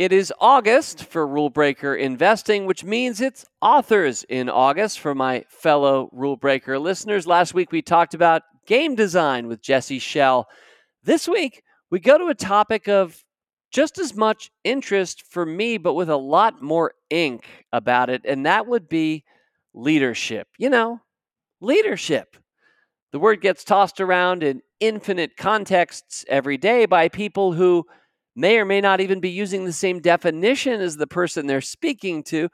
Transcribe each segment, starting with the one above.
It is August for Rule Breaker Investing, which means it's authors in August for my fellow Rule Breaker listeners. Last week we talked about game design with Jesse Schell. This week we go to a topic of just as much interest for me, but with a lot more ink about it, and that would be leadership. You know, leadership. The word gets tossed around in infinite contexts every day by people who may or may not even be using the same definition as the person they're speaking to.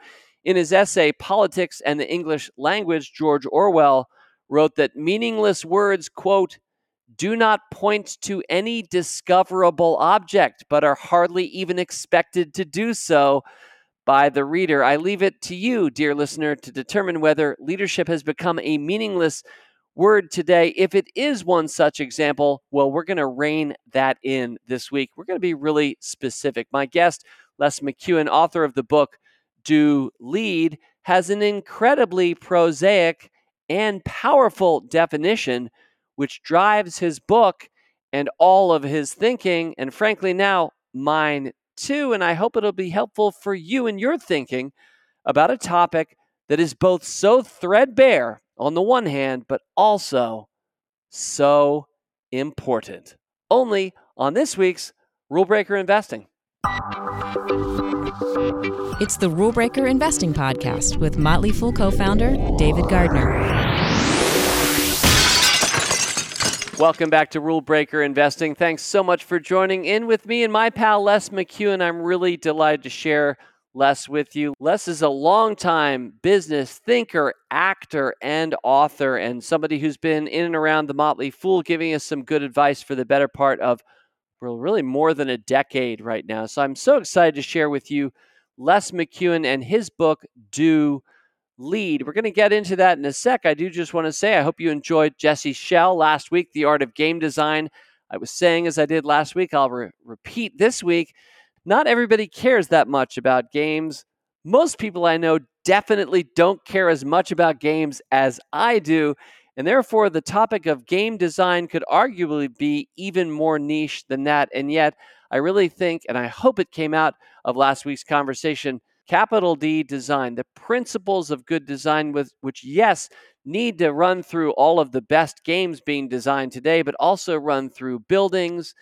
In his essay, Politics and the English Language, George Orwell wrote that meaningless words, quote, do not point to any discoverable object, but are hardly even expected to do so by the reader. I leave it to you, dear listener, to determine whether leadership has become a meaningless word today. If it is one such example, well, we're going to rein that in this week. We're going to be really specific. My guest, Les McKeown, author of the book Do Lead, has an incredibly prosaic and powerful definition which drives his book and all of his thinking, and frankly, now mine too. And I hope it'll be helpful for you in your thinking about a topic that is both so threadbare on the one hand, but also so important. Only on this week's Rule Breaker Investing. It's the Rule Breaker Investing Podcast with Motley Fool co founder David Gardner. Welcome back to Rule Breaker Investing. Thanks so much for joining in with me and my pal Les McKeown. I'm really delighted to share Les with you. Les is a longtime business thinker, actor, and author, and somebody who's been in and around the Motley Fool, giving us some good advice for the better part of well, really more than a decade right now. So I'm so excited to share with you Les McKeown and his book, Do Lead. We're going to get into that in a sec. I do just want to say I hope you enjoyed Jesse Schell last week, The Art of Game Design. I was saying as I did last week, I'll re- repeat this week not everybody cares that much about games. Most people I know definitely don't care as much about games as I do. And therefore, the topic of game design could arguably be even more niche than that. And yet, I really think, and I hope it came out of last week's conversation, capital D design, the principles of good design, with which, yes, need to run through all of the best games being designed today, but also run through buildings,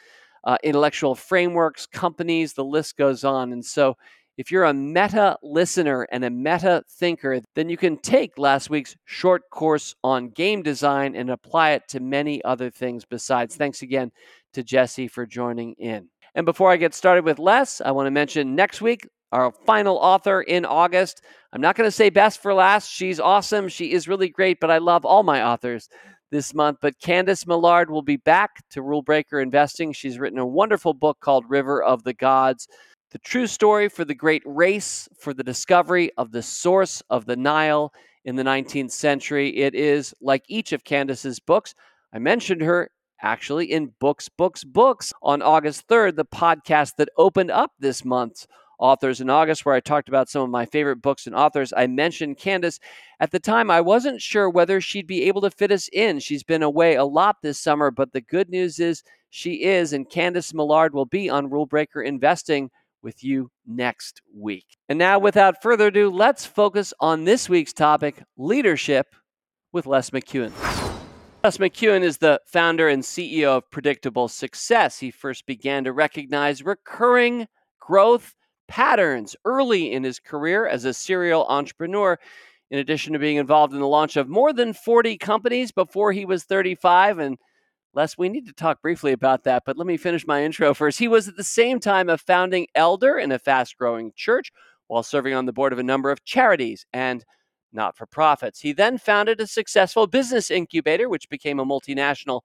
uh, intellectual frameworks, companies, the list goes on. And so, if you're a meta listener and a meta thinker, then you can take last week's short course on game design and apply it to many other things besides. Thanks again to Jesse for joining in. And before I get started with Les, I want to mention next week, our final author in August. I'm not going to say best for last. She's awesome. She is really great, but I love all my authors this month. But Candice Millard will be back to Rule Breaker Investing. She's written a wonderful book called River of the Gods The True Story for the Great Race for the Discovery of the Source of the Nile in the 19th Century. It is like each of Candice's books. I mentioned her actually in Books, Books, Books on August 3rd, the podcast that opened up this month's authors in August, where I talked about some of my favorite books and authors. I mentioned Candice. At the time, I wasn't sure whether she'd be able to fit us in. She's been away a lot this summer, but the good news is she is, and Candice Millard will be on Rule Breaker Investing with you next week. And now, without further ado, let's focus on this week's topic leadership with Les McKeown. Les McKeown is the founder and CEO of Predictable Success. He first began to recognize recurring growth patterns early in his career as a serial entrepreneur, in addition to being involved in the launch of more than 40 companies before he was 35. And Les, we need to talk briefly about that, but let me finish my intro first. He was at the same time a founding elder in a fast growing church while serving on the board of a number of charities and not for profits. He then founded a successful business incubator, which became a multinational.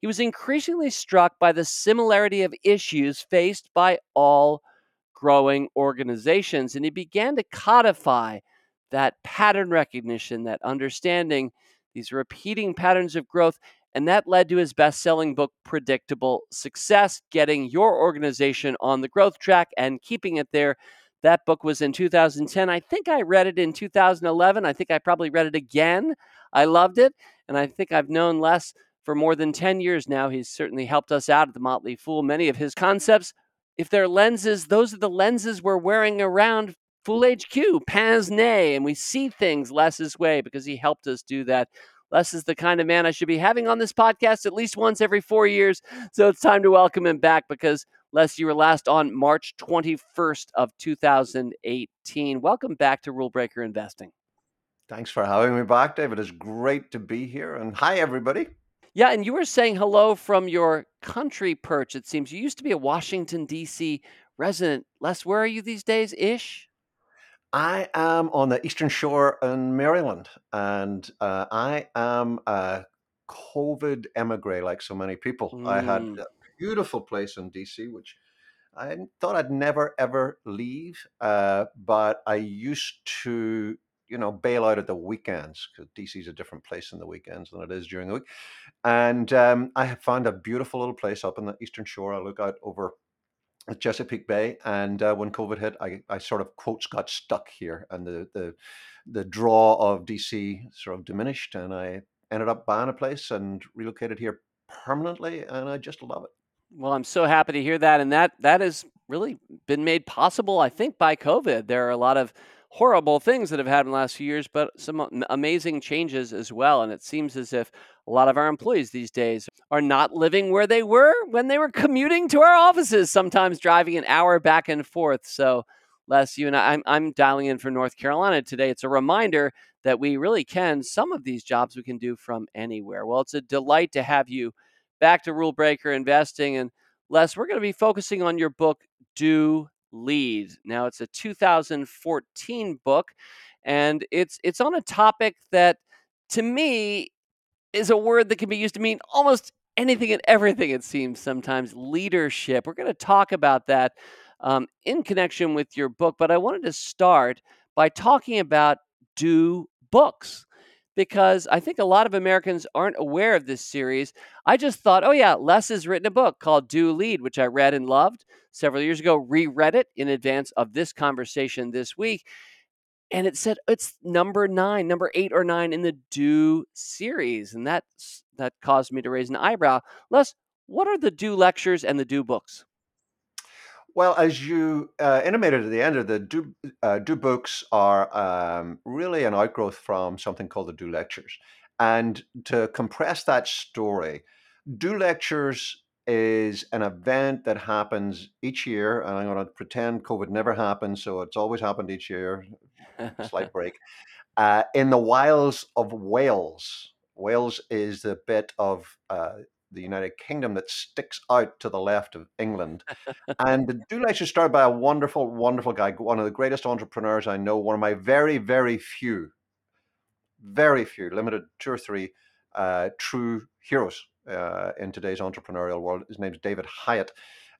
He was increasingly struck by the similarity of issues faced by all growing organizations. And he began to codify that pattern recognition, that understanding, these repeating patterns of growth. And that led to his best selling book, Predictable Success, getting your organization on the growth track and keeping it there. That book was in 2010. I think I read it in 2011. I think I probably read it again. I loved it. And I think I've known Les for more than 10 years now. He's certainly helped us out at the Motley Fool. Many of his concepts if they're lenses, those are the lenses we're wearing around Fool HQ, nez, and we see things Les's way because he helped us do that. Les is the kind of man I should be having on this podcast at least once every four years. So it's time to welcome him back because Les, you were last on March 21st of 2018. Welcome back to Rule Breaker Investing. Thanks for having me back, David. It's great to be here. And hi, everybody. Yeah, and you were saying hello from your country perch, it seems. You used to be a Washington, D.C. resident. Les, where are you these days ish? I am on the Eastern Shore in Maryland, and uh, I am a COVID emigre, like so many people. Mm. I had mm. a beautiful place in DC, which I thought I'd never ever leave, uh, but I used to, you know, bail out at the weekends because DC is a different place in the weekends than it is during the week. And um, I found a beautiful little place up in the Eastern Shore. I look out over Chesapeake Bay, and uh, when COVID hit, I, I sort of quotes got stuck here, and the the the draw of DC sort of diminished, and I ended up buying a place and relocated here permanently, and I just love it. Well, I'm so happy to hear that, and that that has really been made possible, I think, by COVID. There are a lot of horrible things that have happened in the last few years, but some amazing changes as well. And it seems as if a lot of our employees these days are not living where they were when they were commuting to our offices, sometimes driving an hour back and forth. So, Les, you and I, I'm, I'm dialing in for North Carolina today. It's a reminder that we really can, some of these jobs we can do from anywhere. Well, it's a delight to have you back to Rule Breaker Investing. And Les, we're going to be focusing on your book, Do Lead. Now, it's a 2014 book, and it's it's on a topic that, to me, is a word that can be used to mean almost anything and everything. It seems sometimes leadership. We're going to talk about that um, in connection with your book, but I wanted to start by talking about do books because I think a lot of Americans aren't aware of this series. I just thought, oh, yeah, Les has written a book called Do Lead, which I read and loved several years ago, reread it in advance of this conversation this week. And it said it's number nine, number eight or nine in the Do series. And that, that caused me to raise an eyebrow. Les, what are the Do lectures and the Do books? Well, as you uh, intimated at the end of the do, uh, do books are um, really an outgrowth from something called the do lectures. And to compress that story, do lectures is an event that happens each year. And I'm going to pretend COVID never happened. So it's always happened each year, slight break. Uh, in the wilds of Wales. Wales is the bit of uh, the United Kingdom that sticks out to the left of England. and the do lecture started by a wonderful, wonderful guy, one of the greatest entrepreneurs I know, one of my very, very few, very few, limited two or three uh, true heroes uh, in today's entrepreneurial world. His name's David Hieatt.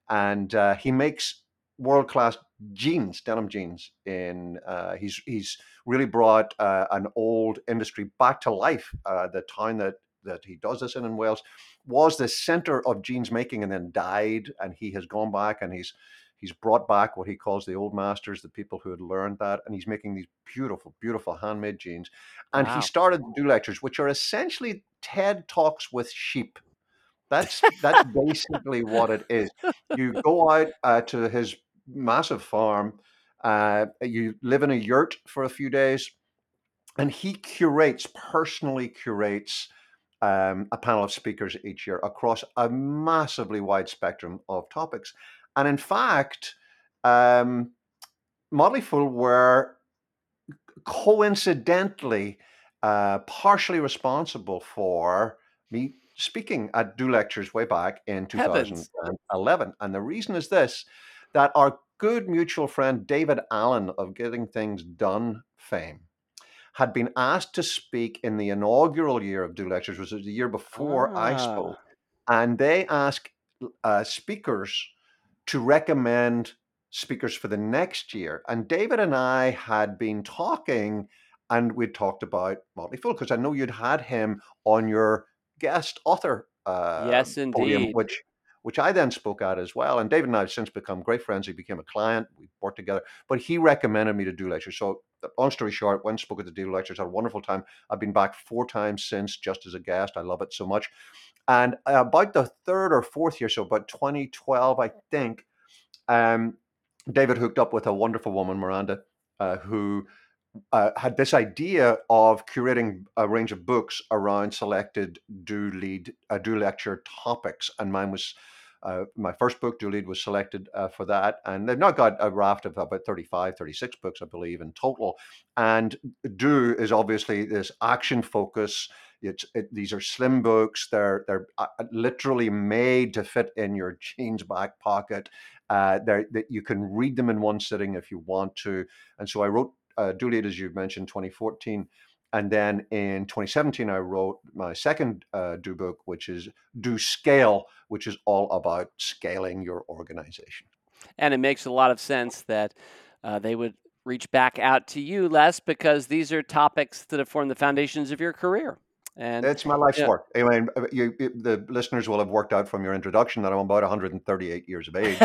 And uh, he makes world class jeans, denim jeans. In uh, he's he's really brought uh, an old industry back to life. Uh, the town that that he does this in in Wales was the center of jeans making and then died. And he has gone back and he's he's brought back what he calls the old masters, the people who had learned that, and he's making these beautiful, beautiful handmade jeans. And wow. he started to do lectures, which are essentially TED talks with sheep. That's that's basically what it is. You go out uh, to his massive farm. Uh, you live in a yurt for a few days, and he curates personally curates um, a panel of speakers each year across a massively wide spectrum of topics. And in fact, um, Motley Fool were coincidentally uh, partially responsible for me speaking at Do Lectures way back in 2011. Heavens. And the reason is this that our good mutual friend David Allen of Getting Things Done fame had been asked to speak in the inaugural year of Do Lectures, which was the year before ah. I spoke. And they asked uh, speakers to recommend speakers for the next year. And David and I had been talking and we'd talked about Motley Fool because I know you'd had him on your guest author uh, yes, indeed. Podium, which which I then spoke at as well. And David and I have since become great friends. He became a client. We worked together, but he recommended me to do lectures. So, long story short, went spoke at the Do Lectures, had a wonderful time. I've been back four times since just as a guest. I love it so much. And about the third or fourth year, so about 2012, I think, um, David hooked up with a wonderful woman, Miranda, uh, who uh, had this idea of curating a range of books around selected do lead uh, do lecture topics, and mine was uh, my first book, Do Lead, was selected uh, for that. And they've now got a raft of about 35, 36 books, I believe, in total. And Do is obviously this action focus. It's, it, these are slim books. They're they're uh, literally made to fit in your jeans back pocket. Uh, that you can read them in one sitting if you want to. And so I wrote uh, Do Lead, as you mentioned, 2014. And then in 2017, I wrote my second uh, Do book, which is Do Scale, which is all about scaling your organization. And it makes a lot of sense that uh, they would reach back out to you, Les, because these are topics that have formed the foundations of your career. And it's my life's yeah. work. I mean, uh, you, the listeners will have worked out from your introduction that I'm about 138 years of age.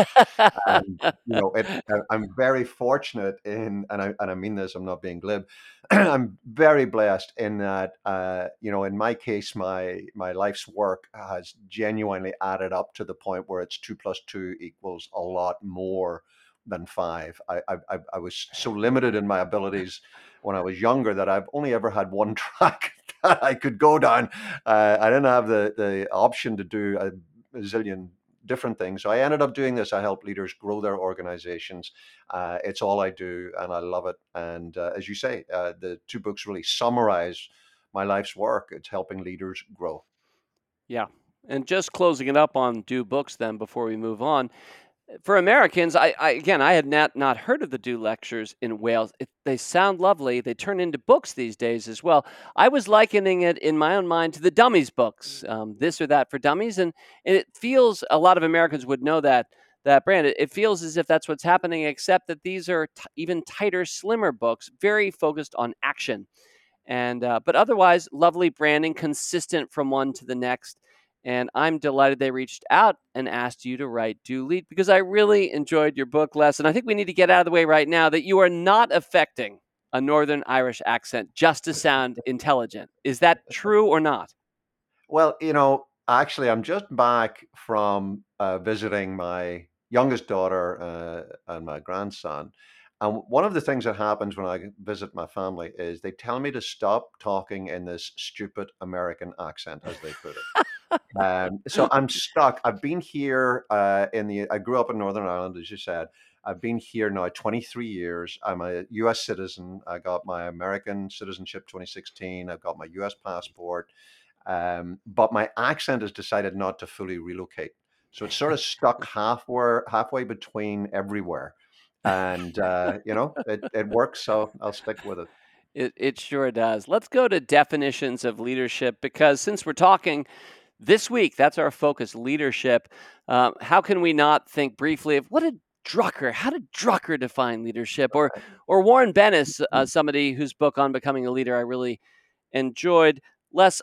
and, you know, it, I'm very fortunate in, and I and I mean this. I'm not being glib. I'm very blessed in that, uh, you know, in my case, my my life's work has genuinely added up to the point where it's two plus two equals a lot more than five. I I, I was so limited in my abilities when I was younger that I've only ever had one track I could go down. Uh, I didn't have the the option to do a zillion different things. So I ended up doing this. I help leaders grow their organizations. Uh, it's all I do, and I love it. And uh, as you say, uh, the two books really summarize my life's work. It's helping leaders grow. Yeah. And just closing it up on Do Books, then, before we move on, for Americans, I, I, again, I had not not heard of the Do lectures in Wales. It, they sound lovely. They turn into books these days as well. I was likening it in my own mind to the Dummies books, um, this or that for dummies, and, and it feels a lot of Americans would know that that brand. It, it feels as if that's what's happening, except that these are t- even tighter, slimmer books, very focused on action, and uh, but otherwise lovely branding, consistent from one to the next. And I'm delighted they reached out and asked you to write Do Lead because I really enjoyed your book, Les. And I think we need to get out of the way right now that you are not affecting a Northern Irish accent just to sound intelligent. Is that true or not? Well, you know, actually, I'm just back from uh, visiting my youngest daughter uh, and my grandson. And one of the things that happens when I visit my family is they tell me to stop talking in this stupid American accent, as they put it um, so I'm stuck. I've been here uh, in the. I grew up in Northern Ireland, as you said. I've been here now 23 years. I'm a U.S. citizen. I got my American citizenship 2016. I've got my U.S. passport, um, but my accent has decided not to fully relocate. So it's sort of stuck halfway halfway between everywhere, and uh, you know it, it works. So I'll stick with it. It, it sure does. Let's go to definitions of leadership because since we're talking this week, that's our focus leadership. Um, how can we not think briefly of what did Drucker, how did Drucker define leadership? Or, or Warren Bennis, uh, mm-hmm. somebody whose book on becoming a leader I really enjoyed. Les,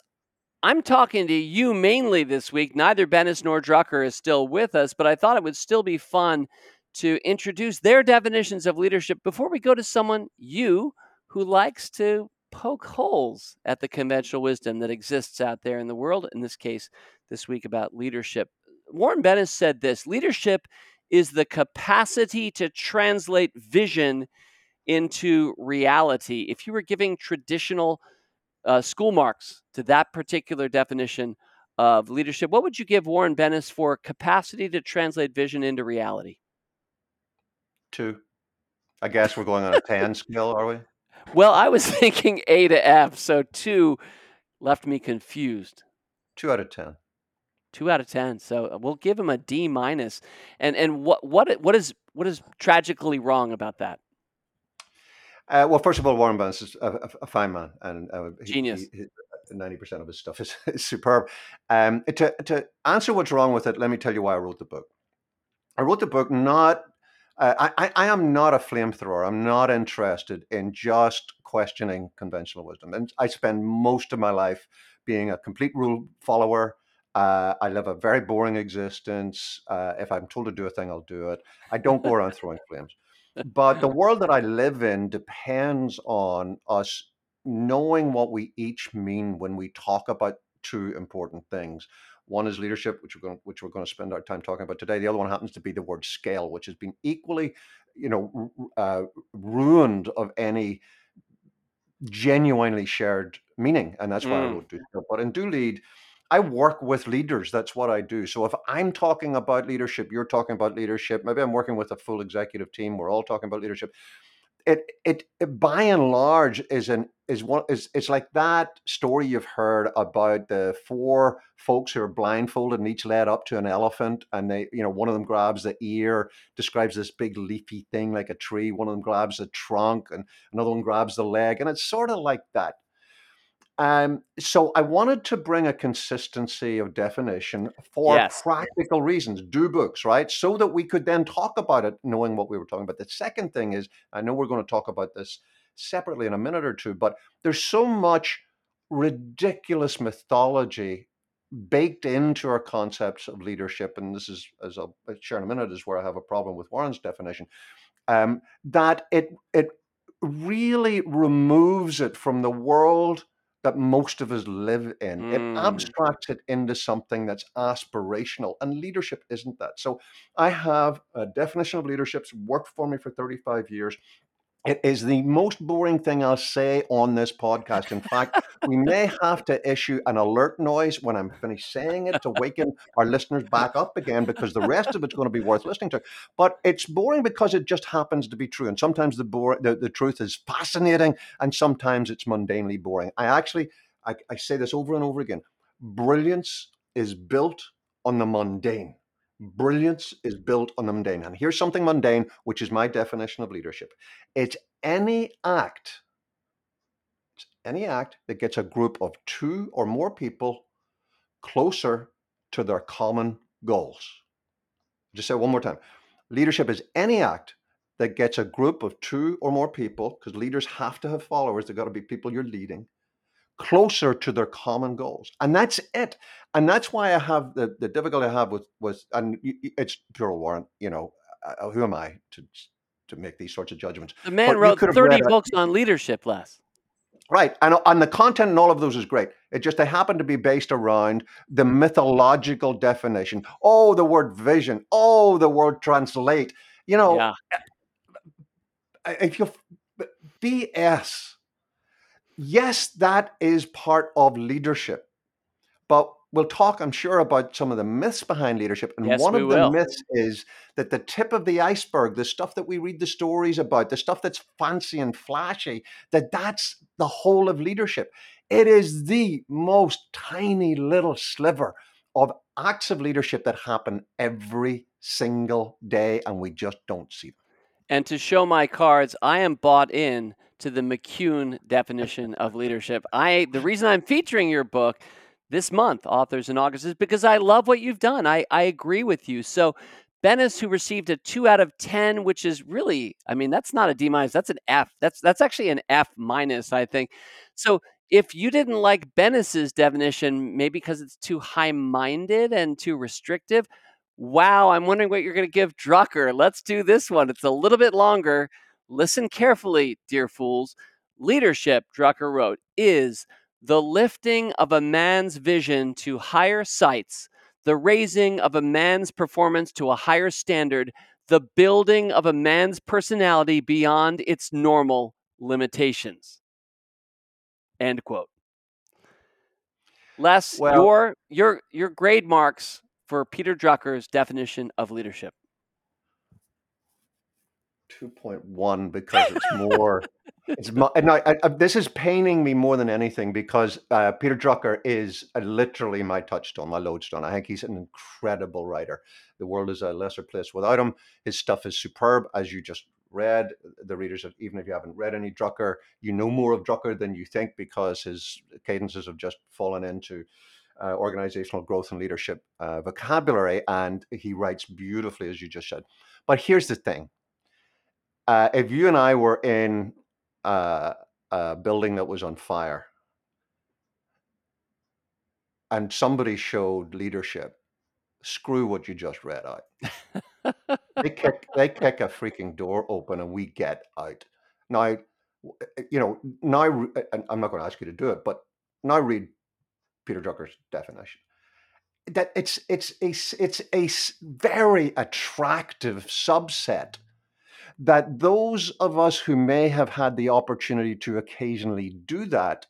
I'm talking to you mainly this week. Neither Bennis nor Drucker is still with us, but I thought it would still be fun to introduce their definitions of leadership before we go to someone, you, who likes to poke holes at the conventional wisdom that exists out there in the world, in this case, this week about leadership. Warren Bennis said this leadership is the capacity to translate vision into reality. If you were giving traditional uh, school marks to that particular definition of leadership, what would you give Warren Bennis for capacity to translate vision into reality? Two. I guess we're going on a 10 scale, are we? Well, I was thinking A to F, so two left me confused. Two out of ten. Two out of ten. So uh, we'll give him a D minus. And and what what what is what is tragically wrong about that? Uh, well, first of all, Warren Bennis is a, a, a fine man and uh, genius. Ninety percent of his stuff is, is superb. Um, to to answer what's wrong with it, let me tell you why I wrote the book. I wrote the book not uh, I, I am not a flamethrower. I'm not interested in just questioning conventional wisdom. And I spend most of my life being a complete rule follower. Uh, I live a very boring existence. Uh, if I'm told to do a thing, I'll do it. I don't go around throwing flames. But the world that I live in depends on us knowing what we each mean when we talk about two important things. One is leadership, which we're going, which we're going to spend our time talking about today. The other one happens to be the word scale, which has been equally, you know, uh, ruined of any genuinely shared meaning, and that's why mm. I wrote Do. But in Do Lead, I work with leaders. That's what I do. So if I'm talking about leadership, you're talking about leadership. Maybe I'm working with a full executive team. We're all talking about leadership it, it, it by and large is an is one is it's like that story you've heard about the four folks who are blindfolded and each led up to an elephant and they you know one of them grabs the ear describes this big leafy thing like a tree one of them grabs the trunk and another one grabs the leg and it's sort of like that um, so I wanted to bring a consistency of definition for yes. practical reasons, do books, right? So that we could then talk about it knowing what we were talking about. The second thing is, I know we're going to talk about this separately in a minute or two, but there's so much ridiculous mythology baked into our concepts of leadership. And this is, as I'll share in a minute, is where I have a problem with Warren's definition. Um, that it it really removes it from the world that most of us live in. Mm. It abstracts it into something that's aspirational, and leadership isn't that. So I have a definition of leadership, worked for me for 35 years. It is the most boring thing I'll say on this podcast. In fact, we may have to issue an alert noise when I'm finished saying it to waken our listeners back up again because the rest of it's going to be worth listening to. But it's boring because it just happens to be true. And sometimes the, bore, the, the truth is fascinating and sometimes it's mundanely boring. I actually, I, I say this over and over again brilliance is built on the mundane. Brilliance is built on the mundane. And here's something mundane, which is my definition of leadership it's any act, it's any act that gets a group of two or more people closer to their common goals. Just say one more time. Leadership is any act that gets a group of two or more people, because leaders have to have followers, they've got to be people you're leading, closer to their common goals. And that's it. And that's why I have the, the difficulty I have with, with and it's pure Warren, you know, uh, uh, who am I to to make these sorts of judgments? The man but wrote 30 books a, on leadership, Les. Right. And, and the content in all of those is great. It just they happen to be based around the mythological definition. Oh, the word vision. Oh, the word translate. You know, yeah. Eh, eh, if you BS yes, that is part of leadership. But we'll talk, I'm sure, about some of the myths behind leadership. And yes, one of the myths is that the tip of the iceberg, the stuff that we read the stories about, the stuff that's fancy and flashy, that that's the whole of leadership. It is the most tiny little sliver of acts of leadership that happen every single day, and we just don't see them. And to show my cards, I am bought in to the McKeown definition of leadership. I the reason I'm featuring your book this month, Authors in August, is because I love what you've done. I, I agree with you. So Bennis, who received a two out of ten, which is really, I mean, that's not a D minus, that's an F. That's that's actually an F minus, I think. So if you didn't like Bennis's definition, maybe because it's too high-minded and too restrictive, wow, I'm wondering what you're going to give Drucker. Let's do this one. It's a little bit longer. Listen carefully, dear fools. Leadership, Drucker wrote, is the lifting of a man's vision to higher sights, the raising of a man's performance to a higher standard, the building of a man's personality beyond its normal limitations. End quote. Les, well, your your your grade marks for Peter Drucker's definition of leadership. 2.1 because it's more it's mo- and I, I, this is paining me more than anything because uh, Peter Drucker is uh, literally my touchstone, my lodestone. I think he's an incredible writer. The world is a lesser place without him. His stuff is superb, as you just read. The readers, have, even if you haven't read any Drucker, you know more of Drucker than you think because his cadences have just fallen into uh, organizational growth and leadership uh, vocabulary, and he writes beautifully, as you just said. But here's the thing uh, if you and I were in uh, a building that was on fire and somebody showed leadership, screw what you just read out. they kick they kick a freaking door open and we get out. Now, you know, now I'm not going to ask you to do it, but now read Peter Drucker's definition. that it's it's a it's a very attractive subset that those of us who may have had the opportunity to occasionally do that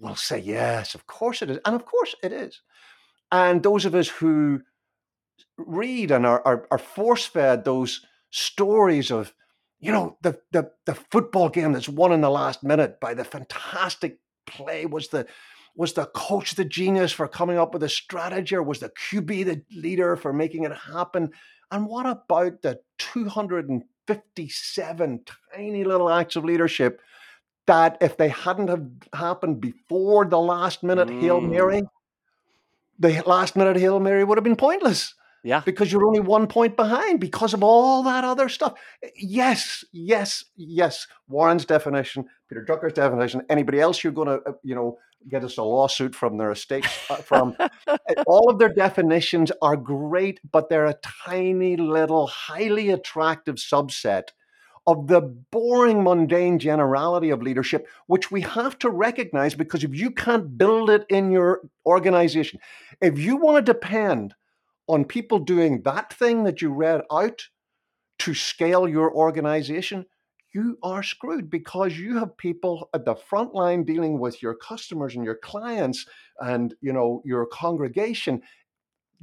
will say yes of course it is and of course it is. And those of us who read and are, are, are force fed those stories of you know the, the the football game that's won in the last minute by the fantastic play was the was the coach the genius for coming up with a strategy or was the qb the leader for making it happen and what about the 257 tiny little acts of leadership that if they hadn't have happened before the last minute mm. hail mary the last minute hail mary would have been pointless yeah. Because you're only one point behind because of all that other stuff. Yes, yes, yes. Warren's definition, Peter Drucker's definition, anybody else you're going to, uh, you know, get us a lawsuit from their estates uh, from. all of their definitions are great, but they're a tiny little, highly attractive subset of the boring, mundane generality of leadership, which we have to recognize because if you can't build it in your organization, if you want to depend on people doing that thing that you read out to scale your organization, you are screwed because you have people at the front line dealing with your customers and your clients and you know your congregation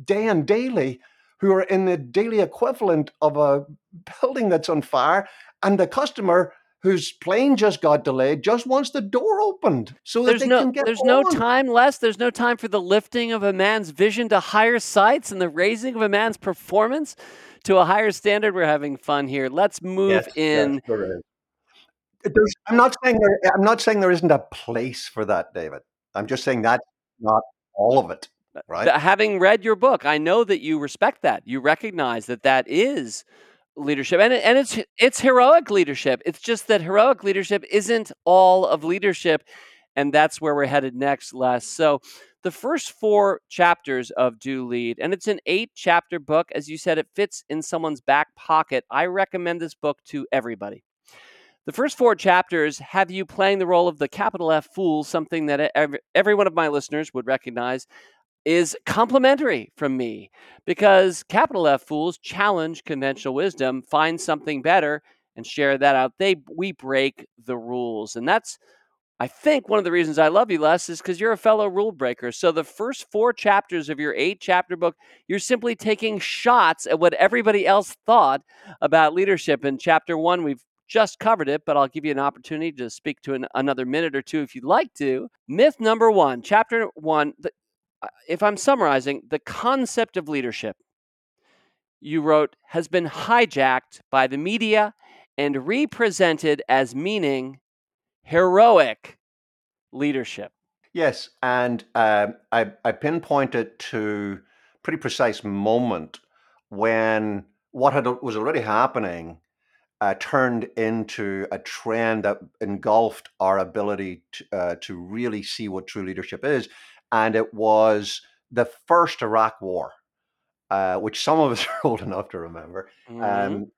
day and daily who are in the daily equivalent of a building that's on fire and the customer whose plane just got delayed just wants the door opened so there's that they no, can get There's on. no time less. There's no time for the lifting of a man's vision to higher sights and the raising of a man's performance to a higher standard. We're having fun here. Let's move yes, in. Yes, I'm not saying there, I'm not saying there isn't a place for that, David. I'm just saying that's not all of it. Uh, right. Having read your book, I know that you respect that. You recognize that that is leadership and and it's it's heroic leadership it's just that heroic leadership isn't all of leadership and that's where we're headed next les so the first four chapters of do lead and it's an eight chapter book. As you said it fits in someone's back pocket. I recommend this book to everybody. The first four chapters have you playing the role of the capital F fool, something that every, every one of my listeners would recognize is complimentary from me. Because capital F fools challenge conventional wisdom, find something better, and share that out. They we break the rules, and that's I think one of the reasons I love you, Les, is because you're a fellow rule breaker. So the first four chapters of your eight chapter book, you're simply taking shots at what everybody else thought about leadership. In chapter one, we've just covered it, but I'll give you an opportunity to speak to an, another minute or two if you'd like to. Myth number one, chapter one, the, uh, if I'm summarizing, the concept of leadership, you wrote, has been hijacked by the media and represented as meaning heroic leadership. Yes, and uh, I, I pinpointed to pretty precise moment when what had was already happening uh, turned into a trend that engulfed our ability to, uh, to really see what true leadership is and it was the first Iraq War, uh, which some of us are old enough to remember. Mm-hmm. Um,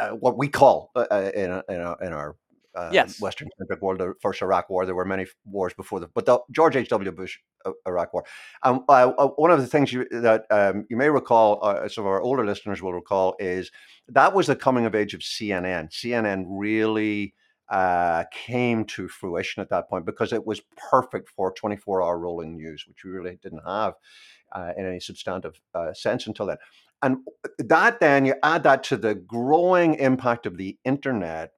uh, uh, what we call uh, uh, in, in, our, in our um, yes. Western centric world, the first Iraq War. There were many wars before the, but the George H. W. Bush uh, Iraq War. Um, one of the things you, that um, you may recall, some of our older listeners will recall, is that was the coming of age of CNN. CNN really uh, came to fruition at that point because it was perfect for 24 hour rolling news, which we really didn't have uh, in any substantive uh, sense until then. And that then you add that to the growing impact of the internet.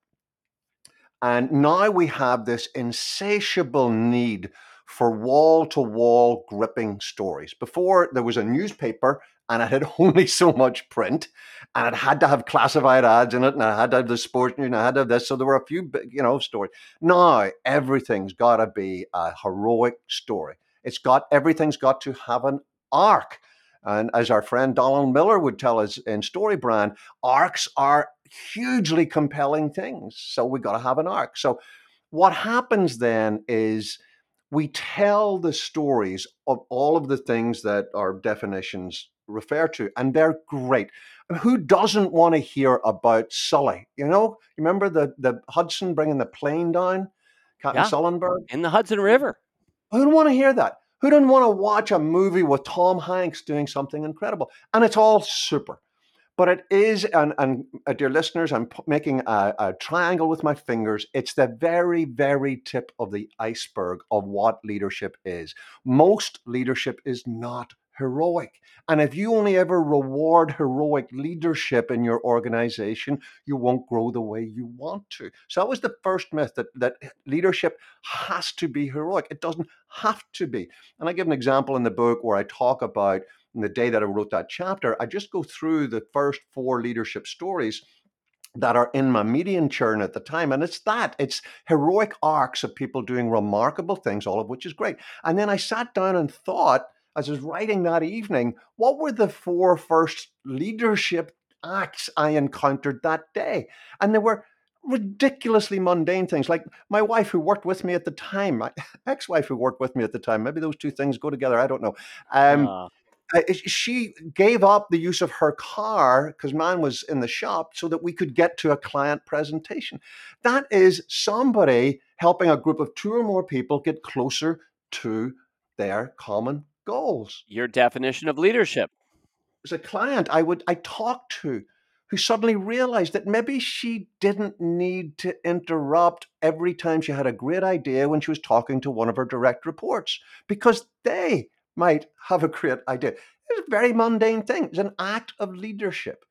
And now we have this insatiable need for wall to wall gripping stories. Before there was a newspaper and it had only so much print and it had to have classified ads in it and I had to have the sports news and I had to have this. So there were a few, you know, stories. Now everything's got to be a heroic story. It's got, everything's got to have an arc. And as our friend Donald Miller would tell us in Storybrand, arcs are hugely compelling things. So we've got to have an arc. So what happens then is we tell the stories of all of the things that our definitions refer to, and they're great. Who doesn't want to hear about Sully? You know, you remember the the Hudson bringing the plane down, Captain yeah, Sullenberg in the Hudson River. Who would want to hear that? Who doesn't want to watch a movie with Tom Hanks doing something incredible? And it's all super. But it is, and, and uh, dear listeners, I'm making a, a triangle with my fingers. It's the very, very tip of the iceberg of what leadership is. Most leadership is not heroic. And if you only ever reward heroic leadership in your organization, you won't grow the way you want to. So that was the first myth that, that leadership has to be heroic. It doesn't have to be. And I give an example in the book where I talk about in the day that I wrote that chapter, I just go through the first four leadership stories that are in my median churn at the time. And it's that it's heroic arcs of people doing remarkable things, all of which is great. And then I sat down and thought, as I was writing that evening, what were the four first leadership acts I encountered that day? And there were ridiculously mundane things like my wife who worked with me at the time my ex-wife who worked with me at the time maybe those two things go together i don't know um, uh uh, she gave up the use of her car because man was in the shop so that we could get to a client presentation. That is somebody helping a group of two or more people get closer to their common goals. Your definition of leadership. As a client I would I talked to who suddenly realized that maybe she didn't need to interrupt every time she had a great idea when she was talking to one of her direct reports because they might have a great idea. It's a very mundane thing. It's an act of leadership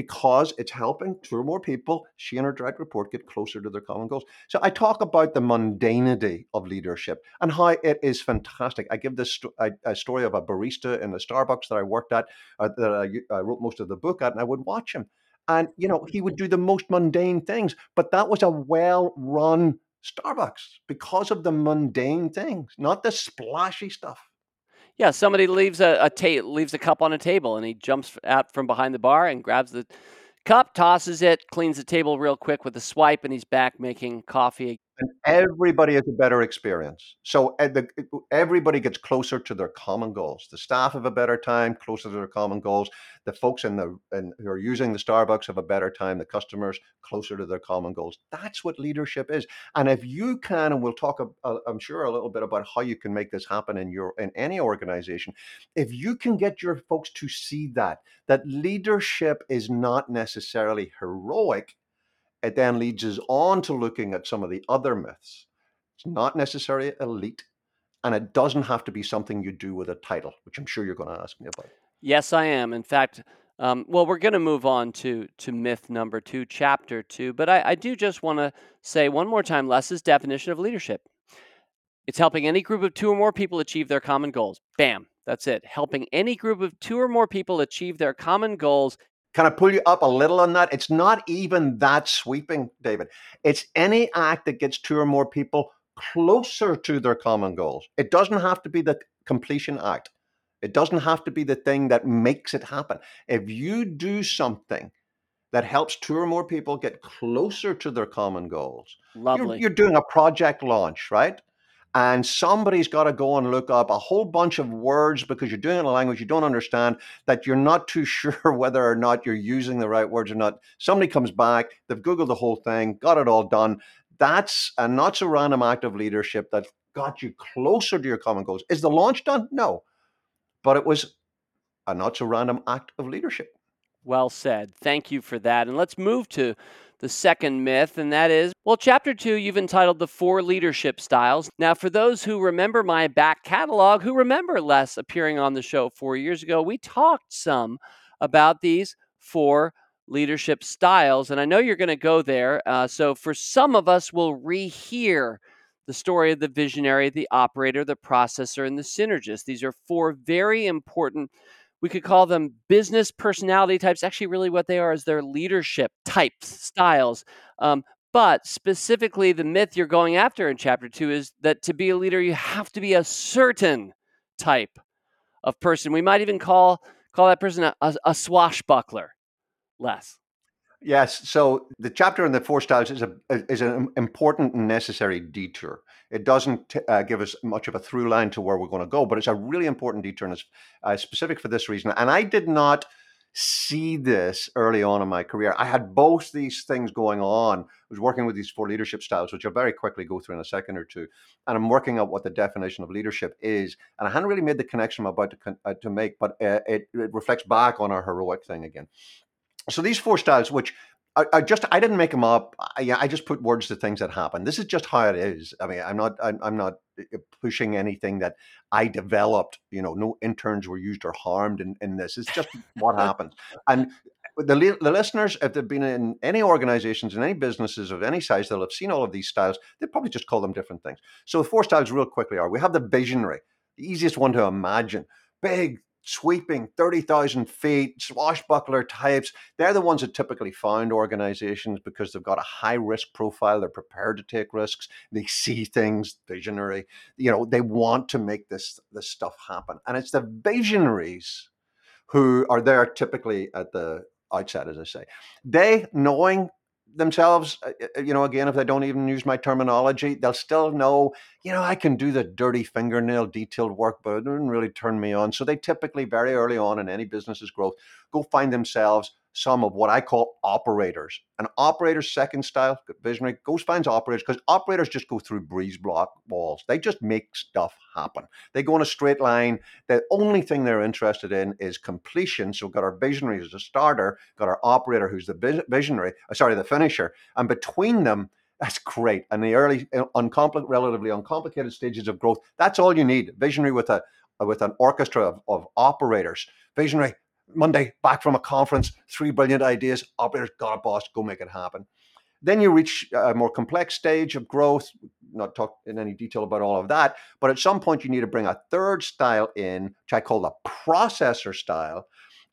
because it's helping two or more people, she and her direct report, get closer to their common goals. So I talk about the mundanity of leadership and how it is fantastic. I give this sto- a, a, story of a barista in a Starbucks that I worked at, uh, that I, I wrote most of the book at, and I would watch him. And, you know, he would do the most mundane things, but that was a well run Starbucks because of the mundane things, not the splashy stuff. Yeah, somebody leaves a, a ta- leaves a cup on a table, and he jumps out from behind the bar and grabs the cup, tosses it, cleans the table real quick with a swipe, and he's back making coffee and everybody has a better experience. So eh, everybody gets closer to their common goals. The staff have a better time, closer to their common goals. The folks in the in, who are using the Starbucks have a better time. The customers closer to their common goals. That's what leadership is. And if you can, and we'll talk, I'm sure, a little bit about how you can make this happen in your in any organization. If you can get your folks to see that that leadership is not necessarily heroic it then leads us on to looking at some of the other myths. It's not necessarily elite, and it doesn't have to be something you do with a title, which I'm sure you're going to ask me about. Yes, I am. In fact, um, well, we're going to move on to to myth number two, chapter two, but I, I do just want to say one more time Les's definition of leadership. It's helping any group of two or more people achieve their common goals. Bam, that's it. Helping any group of two or more people achieve their common goals can I pull you up a little on that? It's not even that sweeping, David. It's any act that gets two or more people closer to their common goals. It doesn't have to be the completion act. It doesn't have to be the thing that makes it happen. If you do something that helps two or more people get closer to their common goals, Lovely. You're, you're doing a project launch, right? And somebody's got to go and look up a whole bunch of words because you're doing it in a language you don't understand that you're not too sure whether or not you're using the right words or not. Somebody comes back, they've Googled the whole thing, got it all done. That's a not so random act of leadership that got you closer to your common goals. Is the launch done? No. But it was a not so random act of leadership. Well said. Thank you for that. And let's move to the second myth, and that is well, chapter two, you've entitled The Four Leadership Styles. Now, for those who remember my back catalog, who remember Les appearing on the show four years ago, we talked some about these four leadership styles. And I know you're going to go there. Uh, so for some of us, we'll rehear the story of the visionary, the operator, the processor, and the synergist. These are four very important we could call them business personality types. Actually, really, what they are is their leadership types, styles. Um, but specifically, the myth you're going after in chapter two is that to be a leader, you have to be a certain type of person. We might even call call that person a, a, a swashbuckler. Les. Yes. So the chapter on the four styles is a is an important and necessary detour. It doesn't uh, give us much of a through line to where we're going to go, but it's a really important detour and it's uh, specific for this reason. And I did not see this early on in my career. I had both these things going on. I was working with these four leadership styles, which I'll very quickly go through in a second or two. And I'm working out what the definition of leadership is. And I hadn't really made the connection I'm about to, uh, to make, but uh, it, it reflects back on our heroic thing again. So these four styles, which I, I, just I didn't make them up. I, I, just put words to things that happen. This is just how it is. I mean, I'm not I'm, I'm, not uh, pushing anything that I developed. You know, no interns were used or harmed in, in this. It's just what happens. And the, the listeners, if they've been in any organizations and any businesses of any size, they'll have seen all of these styles. They probably just call them different things. So the four styles, real quickly, are we have the visionary, the easiest one to imagine, big, sweeping 30,000 feet, swashbuckler types. They're the ones that typically found organizations because they've got a high risk profile. They're prepared to take risks. They see things, visionary. You know, they want to make this, this stuff happen. And it's the visionaries who are there typically at the outset, as I say. They, knowing themselves, uh, uh, you know, again, if they don't even use my terminology, they'll still know, you know, I can do the dirty fingernail detailed work, but it doesn't really turn me on. So they typically, very early on in any business's growth, go find themselves some of what I call operators. An operator's second style, visionary, goes finds operators because operators just go through breeze block walls. They just make stuff happen. They go in a straight line. The only thing they're interested in is completion. So we've got our visionary as a starter, got our operator who's the visionary, uh, sorry, the finisher. And between them, that's great. And the early, uh, relatively uncomplicated stages of growth, that's all you need. Visionary with a with an orchestra of, of operators. Visionary Monday, back from a conference, three brilliant ideas. Operators got a boss, go make it happen. Then you reach a more complex stage of growth. Not talk in any detail about all of that, but at some point you need to bring a third style in, which I call the processor style.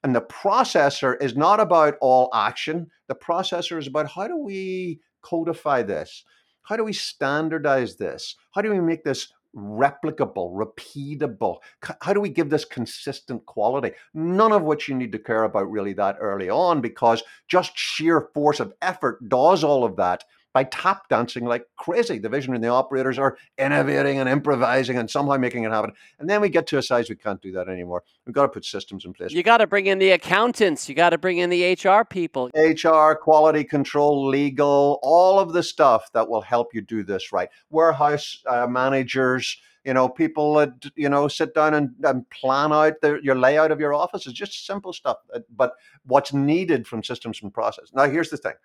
And the processor is not about all action. The processor is about how do we codify this? How do we standardize this? How do we make this replicable, repeatable? How do we give this consistent quality? None of which you need to care about really that early on because just sheer force of effort does all of that by tap dancing like crazy. The vision and the operators are innovating and improvising and somehow making it happen. And then we get to a size we can't do that anymore. We've got to put systems in place. You got to bring in the accountants. You got to bring in the HR people. HR, quality control, legal, all of the stuff that will help you do this right. Warehouse uh, managers, you know, people that, you know, sit down and, and plan out the, your layout of your office is just simple stuff. Uh, but what's needed from systems and process. Now, here's the thing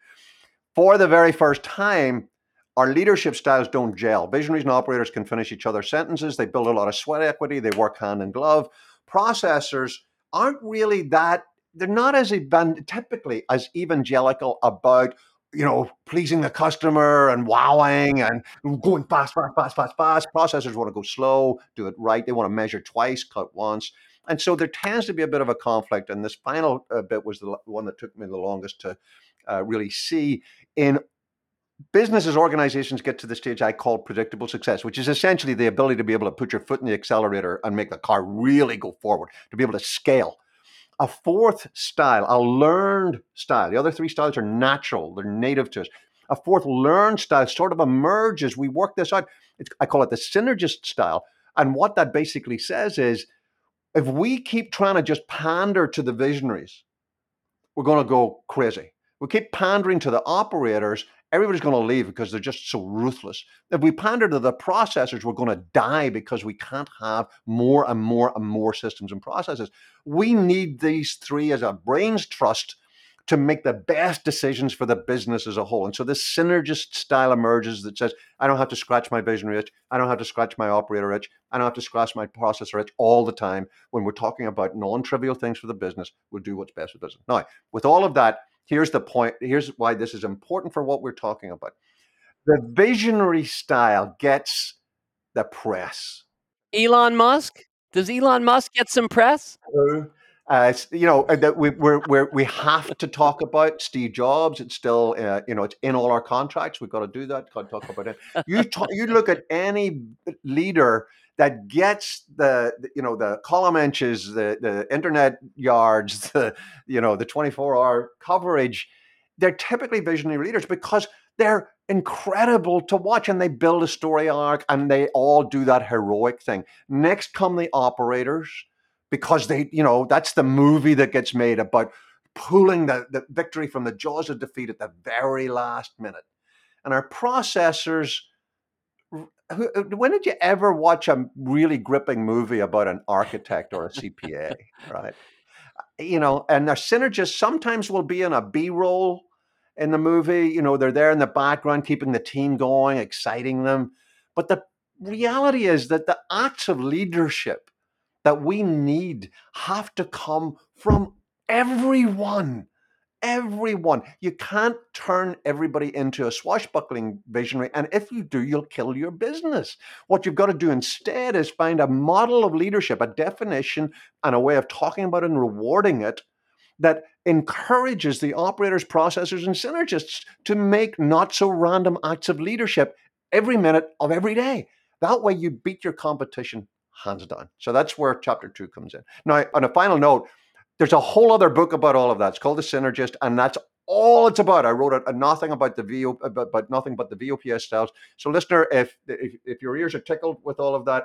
for the very first time, our leadership styles don't gel. Visionaries and operators can finish each other's sentences. They build a lot of sweat equity. They work hand in glove. Processors aren't really that, they're not as typically as evangelical about you know, pleasing the customer and wowing and going fast, fast, fast, fast, fast. Processors want to go slow, do it right. They want to measure twice, cut once. And so there tends to be a bit of a conflict. And this final uh, bit was the one that took me the longest to uh, really see in businesses, organizations get to the stage I call predictable success, which is essentially the ability to be able to put your foot in the accelerator and make the car really go forward, to be able to scale. A fourth style, a learned style, the other three styles are natural, they're native to us. A fourth learned style sort of emerges. We work this out. It's, I call it the synergist style. And what that basically says is if we keep trying to just pander to the visionaries, we're going to go crazy we keep pandering to the operators, everybody's going to leave because they're just so ruthless. If we pander to the processors, we're going to die because we can't have more and more and more systems and processes. We need these three as a brains trust to make the best decisions for the business as a whole. And so this synergist style emerges that says, I don't have to scratch my visionary itch. I don't have to scratch my operator itch. I don't have to scratch my processor itch all the time. When we're talking about non trivial things for the business, we'll do what's best for business. Now, with all of that, here's the point. Here's why this is important for what we're talking about. The visionary style gets the press. Elon Musk? Does Elon Musk get some press? Uh, you know uh, that we we're, we're, we have to talk about Steve Jobs. It's still uh, you know it's in all our contracts. We've got to do that. Got to talk about it. You talk, you look at any leader that gets the, you know the column inches, the the internet yards, the you know the 24 hour coverage, they're typically visionary leaders because they're incredible to watch and they build a story arc and they all do that heroic thing. Next come the operators because they, you know, that's the movie that gets made about pulling the, the victory from the jaws of defeat at the very last minute. And our processors, Uh, when did you ever watch a really gripping movie about an architect or a CPA, right? Uh, you know, and our synergists sometimes will be in a B roll in the movie. You know, they're there in the background, keeping the team going, exciting them. But the reality is that the acts of leadership that we need have to come from everyone. Everyone. You can't turn everybody into a swashbuckling visionary. And if you do, you'll kill your business. What you've got to do instead is find a model of leadership, a definition, and a way of talking about and rewarding it that encourages the operators, processors, and synergists to make not so random acts of leadership every minute of every day. That way, you beat your competition hands down. So that's where chapter two comes in. Now, on a final note, there's a whole other book about all of that. It's called The Synergist, and that's all it's about. I wrote a, a nothing about the VO, but, about, nothing but the VOPS styles. So, listener, if, if if your ears are tickled with all of that,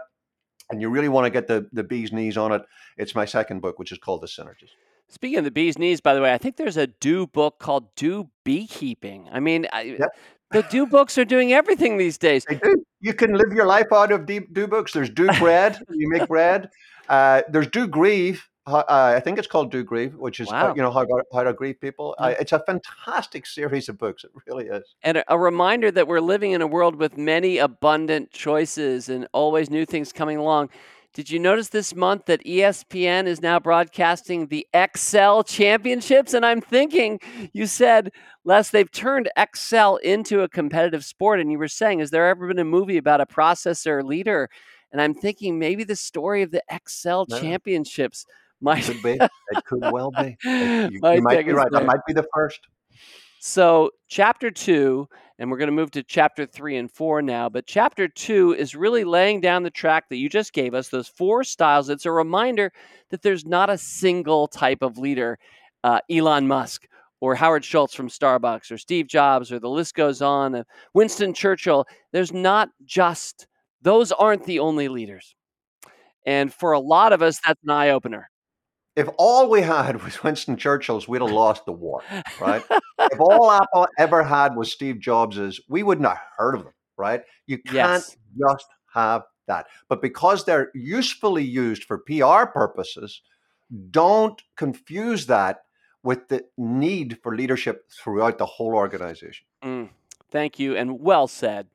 and you really want to get the the bee's knees on it, it's my second book, which is called The Synergist. Speaking of the bee's knees, by the way, I think there's a do book called Do Beekeeping. I mean, I, yep. The do books are doing everything these days. They do. You can live your life out of do books. There's do bread. you make bread. Uh, there's do grieve. Uh, I think it's called Do Grieve, which is wow. you know how to, how to grieve people. Uh, it's a fantastic series of books. It really is. And a, a, reminder that we're living in a world with many abundant choices and always new things coming along. Did you notice this month that ESPN is now broadcasting the Excel Championships? And I'm thinking, you said, Les, they've turned Excel into a competitive sport. And you were saying, has there ever been a movie about a processor leader? And I'm thinking maybe the story of the Excel no. Championships might could be. It could well be. you, you might be right. That might be the first. So, chapter two, and we're going to move to chapter three and four now, but chapter two is really laying down the track that you just gave us, those four styles. It's a reminder that there's not a single type of leader, uh, Elon Musk or Howard Schultz from Starbucks or Steve Jobs or the list goes on, uh, Winston Churchill. There's not just, those aren't the only leaders. And for a lot of us, that's an eye opener if all we had was Winston Churchill's, we'd have lost the war, right? if all Apple ever had was Steve Jobs's, we wouldn't have heard of them, right? You can't yes. just have that. But because they're usefully used for PR purposes, don't confuse that with the need for leadership throughout the whole organization. Mm, thank you, and well said.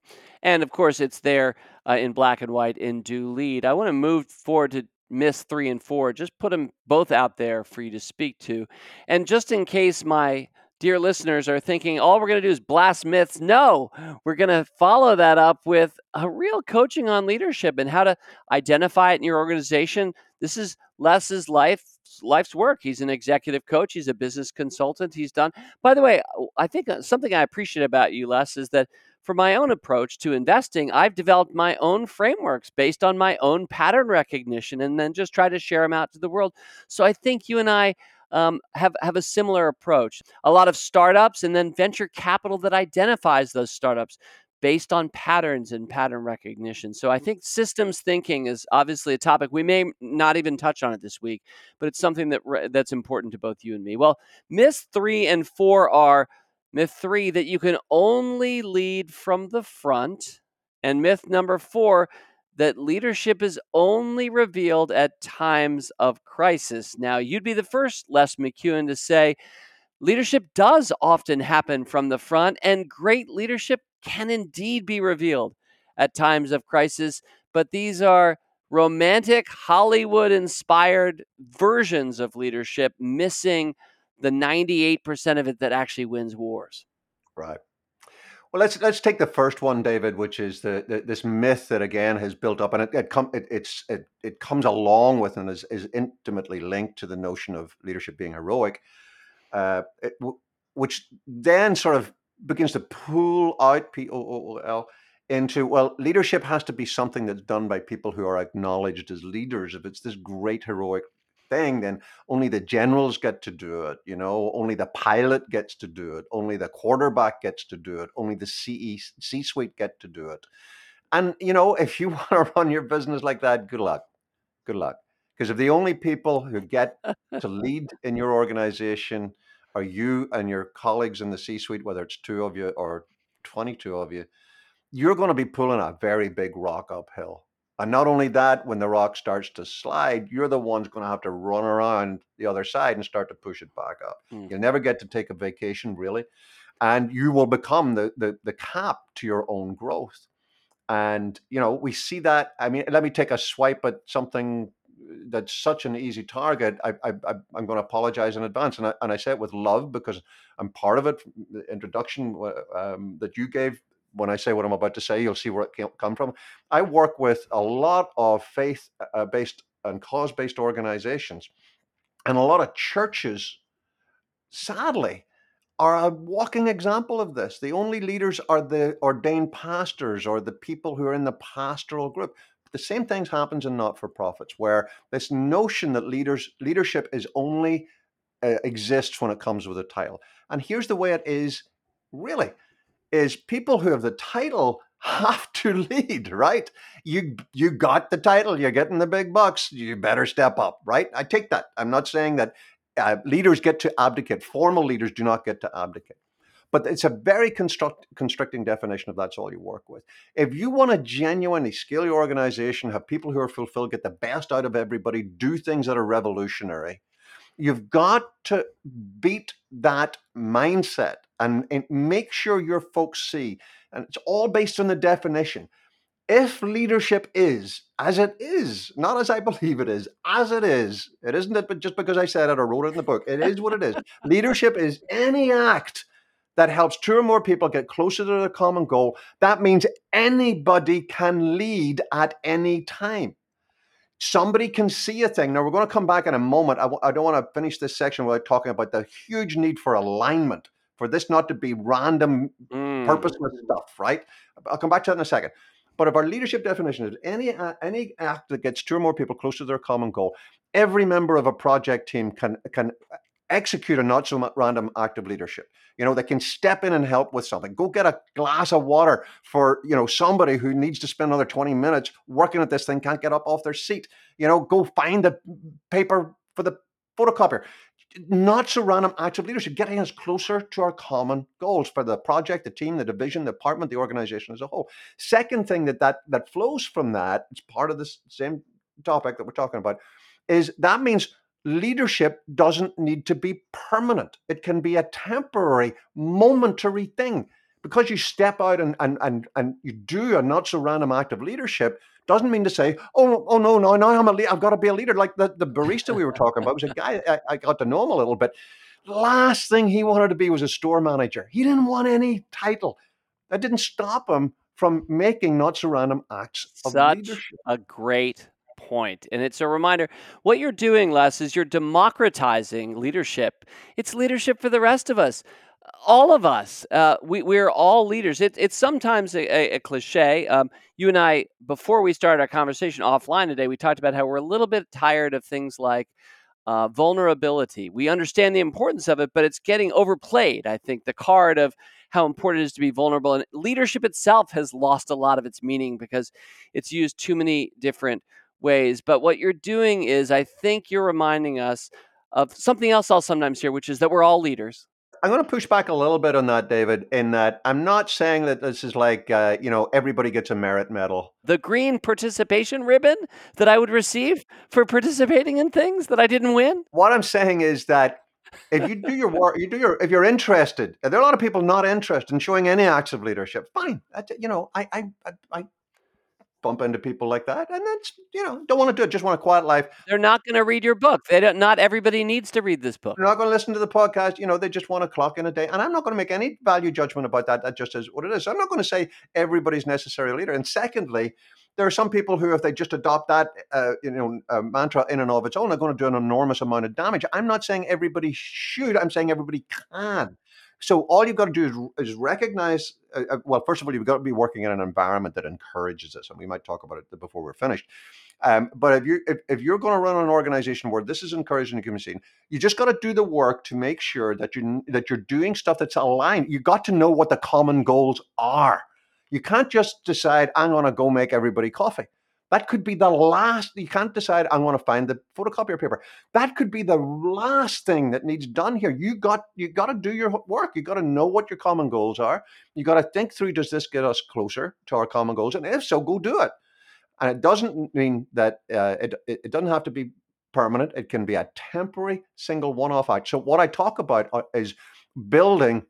And of course, it's there uh, in black and white in Do Lead. I want to move forward to miss three and four, just put them both out there for you to speak to. And just in case my dear listeners are thinking all we're going to do is blast myths, no, we're going to follow that up with a real coaching on leadership and how to identify it in your organization. This is Les's life life's work. He's an executive coach. He's a business consultant. He's done. By the way, I think uh, something I appreciate about you, Les, is that for my own approach to investing, I've developed my own frameworks based on my own pattern recognition and then just try to share them out to the world. So I think you and I um, have, have a similar approach. A lot of startups and then venture capital that identifies those startups based on patterns and pattern recognition. So I think systems thinking is obviously a topic we may not even touch on it this week, but it's something that that's important to both you and me. Well, myths 3 and 4 are Myth three, that you can only lead from the front. And myth number four, that leadership is only revealed at times of crisis. Now, you'd be the first, Les McKeown, to say leadership does often happen from the front, and great leadership can indeed be revealed at times of crisis. But these are romantic, Hollywood inspired versions of leadership missing the 98% of it that actually wins wars. Right. Well, let's let's take the first one, David, which is the, the this myth that again has built up, and it it, com- it it's it, it comes along with and is, is intimately linked to the notion of leadership being heroic, uh, it, which then sort of begins to pull out P O O L into well, leadership has to be something that's done by people who are acknowledged as leaders. If it's this great heroic thing, then only the generals get to do it. You know, only the pilot gets to do it. Only the quarterback gets to do it. Only the C C suite get to do it. And you know, if you want to run your business like that, good luck. Good luck. Because if the only people who get to lead in your organization are you and your colleagues in the C suite, whether it's two of you or 22 of you, you're going to be pulling a very big rock uphill. And not only that, when the rock starts to slide, you're the ones going to have to run around the other side and start to push it back up. Mm. You'll never get to take a vacation, really. And you will become the, the, the cap to your own growth. And, you know, we see that. I mean, let me take a swipe at something that's such an easy target. I, I, I'm going to apologize in advance. And I, and I say it with love because I'm part of it. The introduction um, that you gave when I say what I'm about to say, you'll see where it come from. I work with a lot of faith uh, based and cause based organizations, and a lot of churches, sadly, are a walking example of this. The only leaders are the ordained pastors or the people who are in the pastoral group. The same things happens in not for profits, where this notion that leaders leadership is only uh, exists when it comes with a title. And here's the way it is really is people who have the title have to lead, right? You you got the title, you're getting the big bucks, you better step up, right? I take that. I'm not saying that uh, leaders get to abdicate. Formal leaders do not get to abdicate. But it's a very construct, constricting definition of that's all you work with. If you want to genuinely scale your organization, have people who are fulfilled, get the best out of everybody, do things that are revolutionary, you've got to beat that mindset and, and make sure your folks see. And it's all based on the definition. If leadership is as it is, not as I believe it is, as it is, it isn't it, but just because I said it or wrote it in the book, it is what it is. leadership is any act that helps two or more people get closer to their common goal. That means anybody can lead at any time. Somebody can see a thing. Now, we're going to come back in a moment. I w- I don't want to finish this section without talking about the huge need for alignment, for this not to be random, mm. purposeless stuff, right? I'll come back to that in a second. But if our leadership definition is any uh, any act that gets two or more people closer to their common goal, every member of a project team can can execute a not so random act of leadership. You know, they can step in and help with something. Go get a glass of water for, you know, somebody who needs to spend another 20 minutes working at this thing, can't get up off their seat. You know, go find the paper for the photocopier. Not so random acts of leadership, getting us closer to our common goals for the project, the team, the division, the department, the organization as a whole. Second thing that that, that flows from that, it's part of this same topic that we're talking about, is that means leadership doesn't need to be permanent. It can be a temporary, momentary thing. Because you step out and, and, and, and you do a not so random act of leadership doesn't mean to say, oh, oh no, no, now I'm a leader. I've got to be a leader. Like the, the barista we were talking about was a guy, I, I got to know him a little bit. Last thing he wanted to be was a store manager. He didn't want any title. That didn't stop him from making not so random acts of Such leadership. a great point. And it's a reminder what you're doing, Les, is you're democratizing leadership. It's leadership for the rest of us. All of us, uh, we, we're all leaders. It, it's sometimes a, a, a cliche. Um, you and I, before we started our conversation offline today, we talked about how we're a little bit tired of things like uh, vulnerability. We understand the importance of it, but it's getting overplayed. I think the card of how important it is to be vulnerable and leadership itself has lost a lot of its meaning because it's used too many different ways. But what you're doing is, I think you're reminding us of something else I'll sometimes hear, which is that we're all leaders. I'm going to push back a little bit on that, David, in that I'm not saying that this is like, uh, you know, everybody gets a merit medal. The green participation ribbon that I would receive for participating in things that I didn't win. What I'm saying is that if you do your work, you do your, if you're interested, there are a lot of people not interested in showing any acts of leadership. Fine. you know, I, I, I, bump into people like that, and that's you know don't want to do it. Just want a quiet life. They're not going to read your book. They don't. Not everybody needs to read this book. They're not going to listen to the podcast. You know, they just want a clock in a day. And I'm not going to make any value judgment about that. That just is what it is. I'm not going to say everybody's necessary a leader. And secondly, there are some people who, if they just adopt that, uh, you know, uh, mantra in and of its own, are going to do an enormous amount of damage. I'm not saying everybody should. I'm saying everybody can. So all you've got to do is, is recognize. Uh, uh, well, first of all, you've got to be working in an environment that encourages this, and we might talk about it before we're finished. Um, but if you if, if you're going to run an organization where this is encouraging the human scene, you just got to do the work to make sure that you that you're doing stuff that's aligned. You got to know what the common goals are. You can't just decide I'm going to go make everybody coffee. That could be the last. You can't decide. I want to find the photocopier paper. That could be the last thing that needs done here. You got you got to do your work. You got to know what your common goals are. You got to think through. Does this get us closer to our common goals? And if so, go do it. And it doesn't mean that uh, it, it doesn't have to be permanent. It can be a temporary, single, one-off act. So what I talk about uh, is building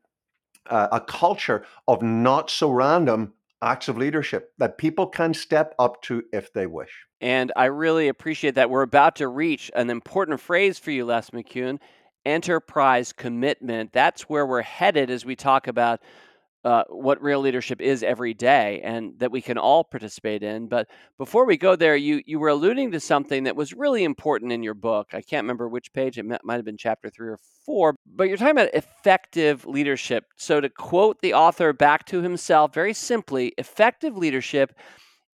uh, a culture of not so random acts of leadership that people can step up to if they wish. And I really appreciate that. We're about to reach an important phrase for you, Les McKeown enterprise commitment. That's where we're headed as we talk about uh, what real leadership is every day and that we can all participate in. But before we go there, you you were alluding to something that was really important in your book. I can't remember which page. It might have been chapter three or four. But you're talking about effective leadership. So to quote the author back to himself, very simply, effective leadership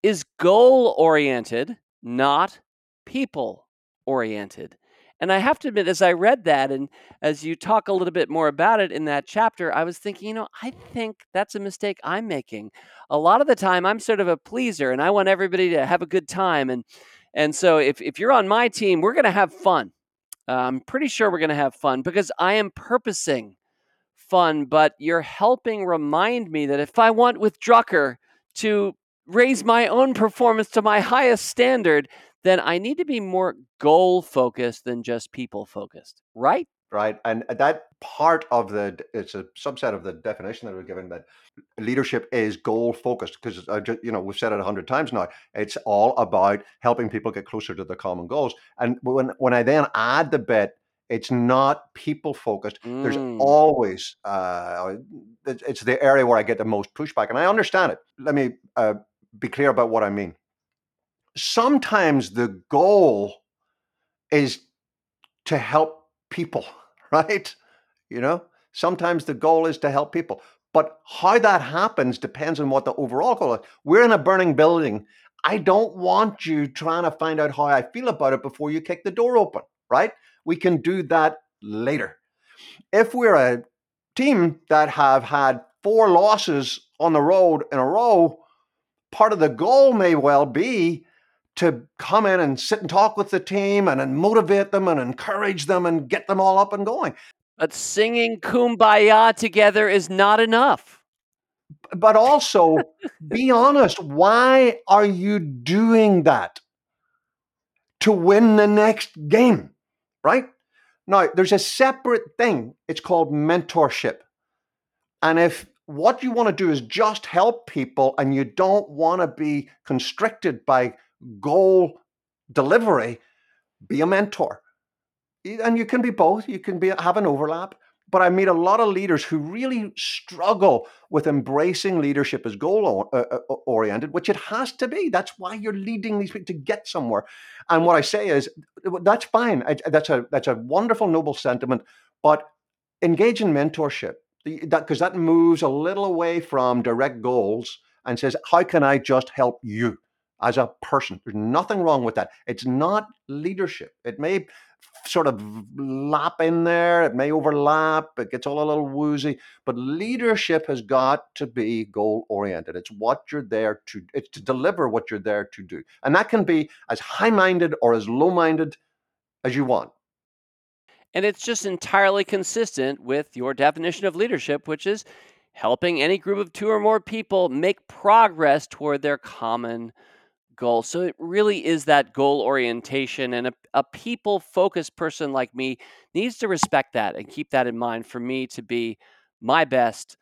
is goal oriented, not people oriented. And I have to admit, as I read that and as you talk a little bit more about it in that chapter, I was thinking, you know, I think that's a mistake I'm making. A lot of the time, I'm sort of a pleaser and I want everybody to have a good time. And, and so if, if you're on my team, we're going to have fun. Uh, I'm pretty sure we're going to have fun because I am purposing fun, but you're helping remind me that if I want with Drucker to raise my own performance to my highest standard, then I need to be more goal focused than just people focused, right? Right. And that part of the, it's a subset of the definition that we're given that leadership is goal focused because, you know, we've said it a hundred times now. It's all about helping people get closer to their common goals. And when, when I then add the bit, it's not people focused. Mm. There's always, uh, it's the area where I get the most pushback. And I understand it. Let me uh, be clear about what I mean sometimes the goal is to help people, right? You know, sometimes the goal is to help people. But how that happens depends on what the overall goal is. We're in a burning building. I don't want you trying to find out how I feel about it before you kick the door open, right? We can do that later. If we're a team that have had four losses on the road in a row, part of the goal may well be to come in and sit and talk with the team and, and motivate them and encourage them and get them all up and going. But singing kumbaya together is not enough. But also, be honest, why are you doing that? To win the next game, right? Now, there's a separate thing. It's called mentorship. And if what you want to do is just help people and you don't want to be constricted by goal delivery, be a mentor. And you can be both. You can be have an overlap. But I meet a lot of leaders who really struggle with embracing leadership as goal uh, uh, oriented, which it has to be. That's why you're leading these people to get somewhere. And what I say is, that's fine. That's a that's a wonderful, noble sentiment. But engage in mentorship because that, that moves a little away from direct goals and says, how can I just help you? As a person. There's nothing wrong with that. It's not leadership. It may sort of lap in there, it may overlap, it gets all a little woozy, but leadership has got to be goal oriented. It's what you're there to it's to deliver what you're there to do. And that can be as high-minded or as low-minded as you want. And it's just entirely consistent with your definition of leadership, which is helping any group of two or more people make progress toward their common goal. So it really is that goal orientation. And a, a people focused person like me needs to respect that and keep that in mind for me to be my best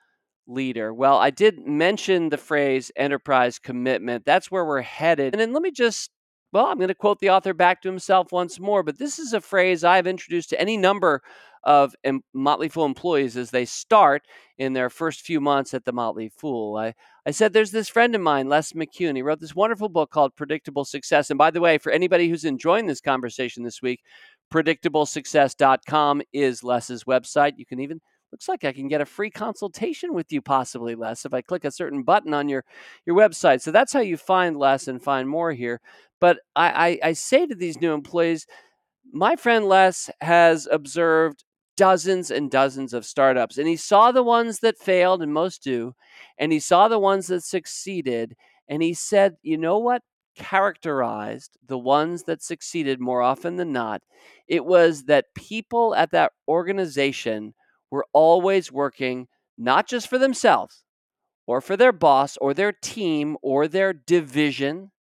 leader. Well, I did mention the phrase enterprise commitment. That's where we're headed. And then let me just, well, I'm going to quote the author back to himself once more, but this is a phrase I've introduced to any number of Motley Fool employees as they start in their first few months at the Motley Fool. I, I said, There's this friend of mine, Les McKeown. He wrote this wonderful book called Predictable Success. And by the way, for anybody who's enjoying this conversation this week, predictablesuccess.com is Les's website. You can even looks like I can get a free consultation with you, possibly, Les, if I click a certain button on your, your website. So that's how you find Les and find more here. But I, I, I say to these new employees, my friend Les has observed dozens and dozens of startups. And he saw the ones that failed, and most do, and he saw the ones that succeeded. And he said, you know what? characterized the ones that succeeded more often than not, it was that people at that organization were always working not just for themselves or for their boss or their team or their division.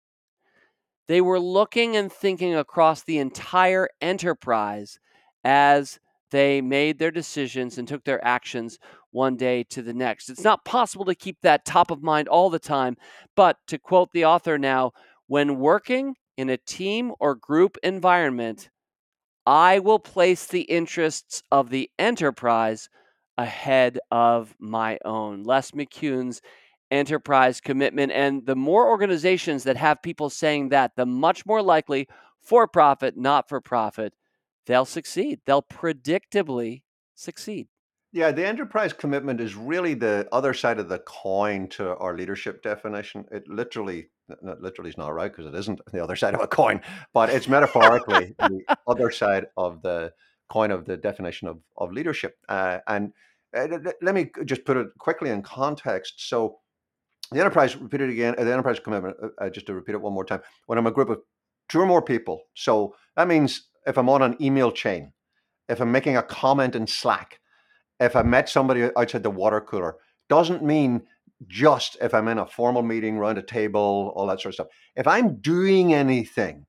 They were looking and thinking across the entire enterprise as they made their decisions and took their actions one day to the next. It's not possible to keep that top of mind all the time, but to quote the author now, when working in a team or group environment, I will place the interests of the enterprise ahead of my own. Les McKeown's enterprise commitment. And the more organizations that have people saying that, the much more likely for profit, not for profit, they'll succeed. They'll predictably succeed. Yeah, the enterprise commitment is really the other side of the coin to our leadership definition. It literally, not literally is not right because it isn't the other side of a coin, but it's metaphorically the other side of the coin of the definition of, of leadership. Uh, and uh, let me just put it quickly in context. So, the enterprise, repeat it again, uh, the enterprise commitment, uh, uh, just to repeat it one more time, when I'm a group of two or more people, so that means if I'm on an email chain, if I'm making a comment in Slack, if I met somebody outside the water cooler, doesn't mean just if I'm in a formal meeting, around a table, all that sort of stuff. If I'm doing anything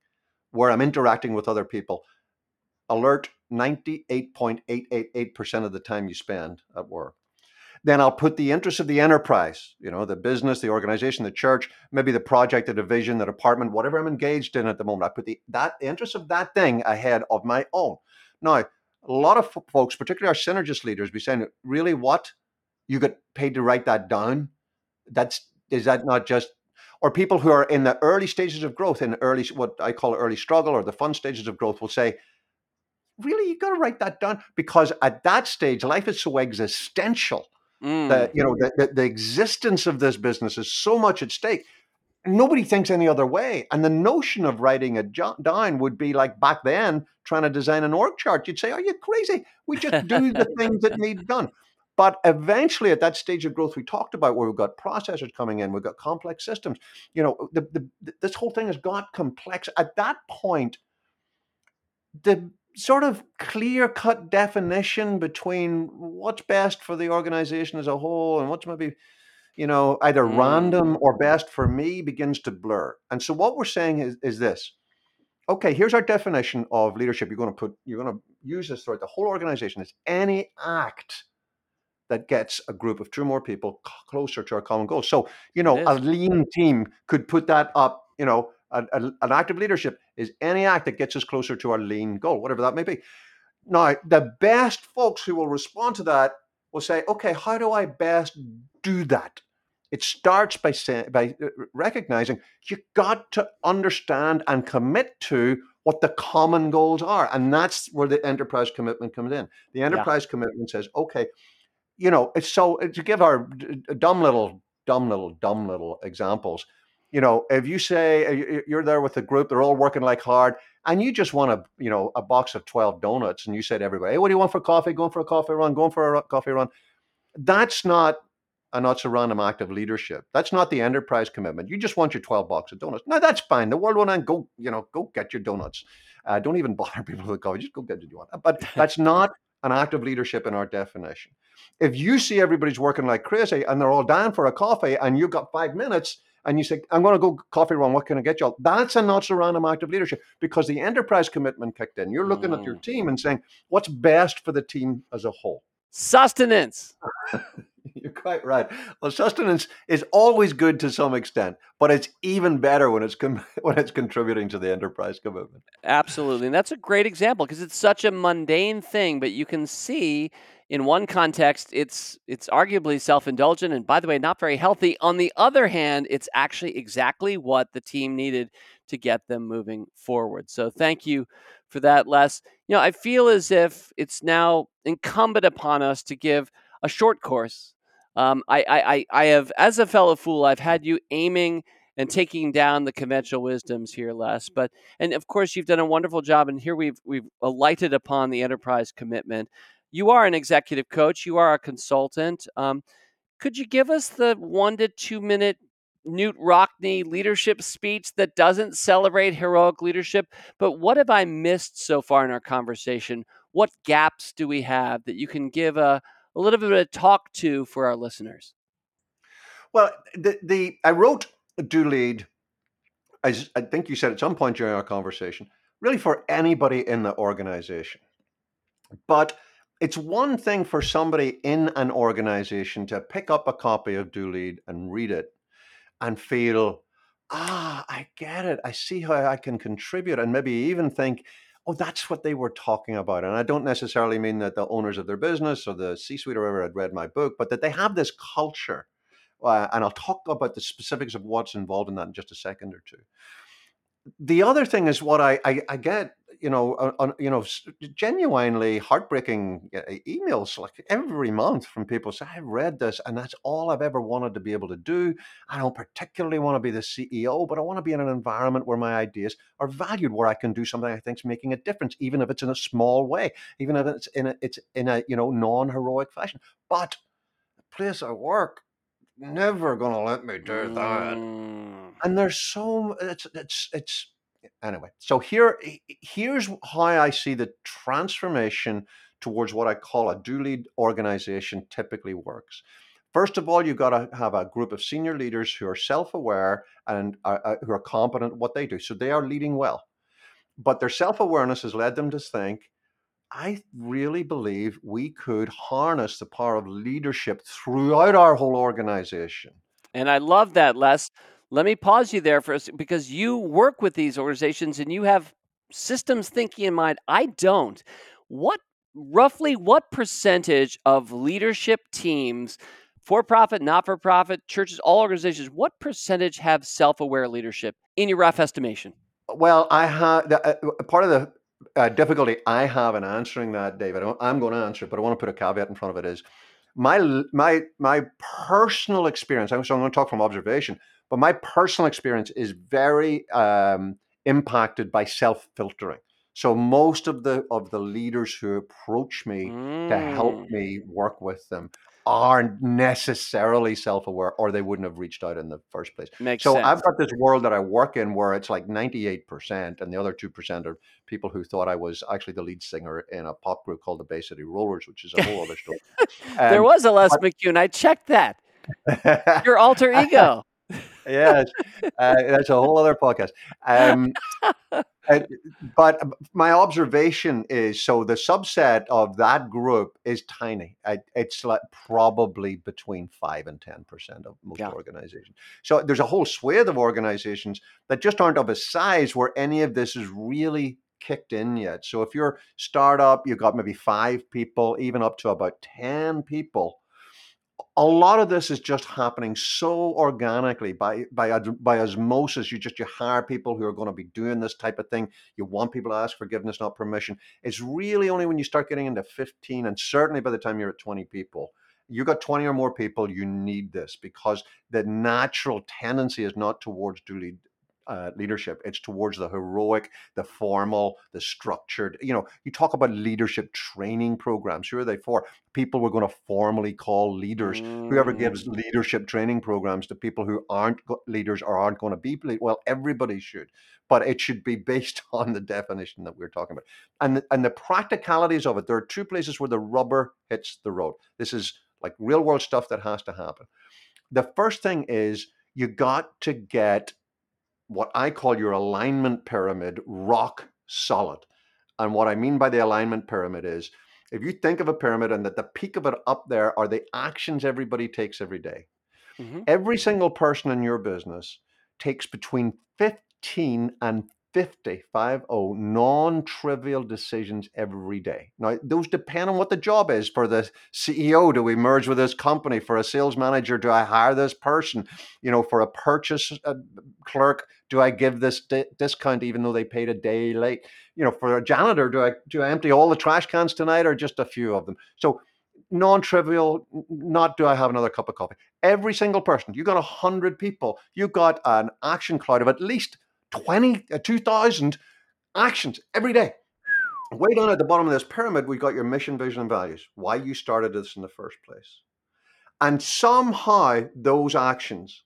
where I'm interacting with other people, alert 98.888% of the time you spend at work. Then I'll put the interests of the enterprise, you know, the business, the organization, the church, maybe the project, the division, the department, whatever I'm engaged in at the moment. I put the that the interest of that thing ahead of my own. Now, a lot of folks, particularly our synergist leaders, be saying, really, what you get paid to write that down? That's is that not just or people who are in the early stages of growth, in early what I call early struggle or the fun stages of growth, will say, really, you got to write that down because at that stage, life is so existential mm. that you know the, the, the existence of this business is so much at stake. Nobody thinks any other way, and the notion of writing it down would be like back then trying to design an org chart. You'd say, "Are you crazy? We just do the things that need done." But eventually, at that stage of growth we talked about, where we've got processors coming in, we've got complex systems, you know, the, the, this whole thing has got complex. At that point, the sort of clear cut definition between what's best for the organization as a whole and what's maybe you know either mm. random or best for me begins to blur. And so what we're saying is, is this. Okay here's our definition of leadership. You're going to put you're going to use this throughout the whole organization. It's any act that gets a group of two or more people closer to our common goal. So you know a lean team could put that up you know a, a, an active leadership is any act that gets us closer to our lean goal, whatever that may be. Now, the best folks who will respond to that will say, okay, how do I best do that? It starts by saying, by uh, recognizing you got to understand and commit to what the common goals are, and that's where the enterprise commitment comes in. The enterprise yeah. commitment says, okay, you know, it's so to give our dumb little, dumb little, dumb little examples you know, if you say uh, you're there with a group, they're all working like hard, and you just want a, you know, a box of 12 donuts, and you said to everybody, hey, what do you want for coffee? Going for a coffee run, going for a coffee run. That's not a not so random act of leadership. That's not the enterprise commitment. You just want your 12 box of donuts. No, that's fine. The world will end. Go, you know, go get your donuts. Uh, don't even bother people with coffee. Just go get what you want. But that's not an act of leadership in our definition. If you see everybody's working like crazy and they're all down for a coffee and you've got five minutes, and you say, I'm going to go coffee run, what can I get you? All? That's a not so random act of leadership because the enterprise commitment kicked in. You're looking mm. at your mm. team and saying, what's best for the team as a whole? Sustenance. You're quite right. Well, sustenance is always good to some extent, but it's even better when it's com- when it's contributing to the enterprise commitment. Absolutely, and that's a great example because it's such a mundane thing, but you can see in one context it's it's arguably self-indulgent and by the way not very healthy. On the other hand it's actually exactly what the team needed to get them moving forward. So thank you for that les. You know i feel as if it's now incumbent upon us to give a short course. Um, I, I, I have as a fellow fool i've had you aiming and taking down the conventional wisdoms here, Les. But and of course you've done a wonderful job, and here we've we've alighted upon the enterprise commitment you are an executive coach, you are a consultant. Um, could you give us the one to two minute Knute Rockne leadership speech that doesn't celebrate heroic leadership. But what have I missed so far in our conversation? What gaps do we have that you can give a, a little bit of a talk to for our listeners? Well, the, the I wrote Do Lead, as I think you said at some point during our conversation, really for anybody in the organization. But it's one thing for somebody in an organization to pick up a copy of Do Lead and read it and feel, ah, I get it. I see how I can contribute, and maybe even think, oh, that's what they were talking about. And I don't necessarily mean that the owners of their business or the C suite or whoever had read my book, but that they have this culture. Uh, and I'll talk about the specifics of what's involved in that in just a second or two the other thing is what I, I, I get, you know, on, you know, genuinely heartbreaking uh, emails like every month from people say, "I've read this and that's all I've ever wanted to be able to do. I don't particularly want to be the CEO, but I want to be in an environment where my ideas are valued, where I can do something I think is making a difference, even if it's in a small way, even if it's in a, it's in a, you know, non-heroic fashion. But the place I work, never going to let me do that. Mm and there's so it's it's it's anyway. So here here's how I see the transformation towards what I call a do lead organization typically works. First of all, you've got to have a group of senior leaders who are self-aware and are, uh, who are competent at what they do. So they are leading well, but their self-awareness has led them to think, I really believe we could harness the power of leadership throughout our whole organization. And I love that, Les let me pause you there for a second because you work with these organizations and you have systems thinking in mind. I don't. What roughly what percentage of leadership teams, for profit, not for profit, churches, all organizations, what percentage have self aware leadership in your rough estimation? Well, I have uh, part of the uh, difficulty I have in answering that, David. I'm going to answer it, but I want to put a caveat in front of it. Is my my my personal experience? So I'm going to talk from observation but my personal experience is very um, impacted by self filtering. So most of the of the leaders who approach me mm. to help mm. me work with them aren't necessarily self-aware or they wouldn't have reached out in the first place. Makes so sense. I've got this world that I work in where it's like 98% and the other 2% are people who thought I was actually the lead singer in a pop group called the Bay City Rollers, which is a whole other story. Um, there was a Les but, McKeown. I checked that. Your alter ego yes, uh, that's a whole other podcast. Um, but my observation is so the subset of that group is tiny. It's like probably between five and ten percent of most yeah. organizations. So there's a whole swathe of organizations that just aren't of a size where any of this is really kicked in yet. So if you're startup, you've got maybe five people, even up to about ten people a lot of this is just happening so organically by by by osmosis. You just you hire people who are going to be doing this type of thing. You want people to ask forgiveness, not permission. It's really only when you start getting into 15, and certainly by the time you're at 20 people, you got 20 or more people, you need this because the natural tendency is not towards duly uh, leadership. It's towards the heroic, the formal, the structured. You know, you talk about leadership training programs. Who are they for? People we're going to formally call leaders. Mm. Whoever gives leadership training programs to people who aren't leaders or aren't going to be well, everybody should, but it should be based on the definition that we're talking about and the, and the practicalities of it. There are two places where the rubber hits the road. This is like real world stuff that has to happen. The first thing is you got to get what I call your alignment pyramid rock solid. And what I mean by the alignment pyramid is if you think of a pyramid and that the peak of it up there are the actions everybody takes every day, mm-hmm. every single person in your business takes between 15 and 50, 50 non-trivial decisions every day. Now, those depend on what the job is. For the CEO, do we merge with this company? For a sales manager, do I hire this person? You know, for a purchase uh, clerk, do I give this di- discount even though they paid a day late? You know, for a janitor, do I do I empty all the trash cans tonight or just a few of them? So non-trivial not do i have another cup of coffee every single person you got a hundred people you got an action cloud of at least 20, uh, 2,000 actions every day. Way down at the bottom of this pyramid, we've got your mission, vision, and values. Why you started this in the first place. And somehow those actions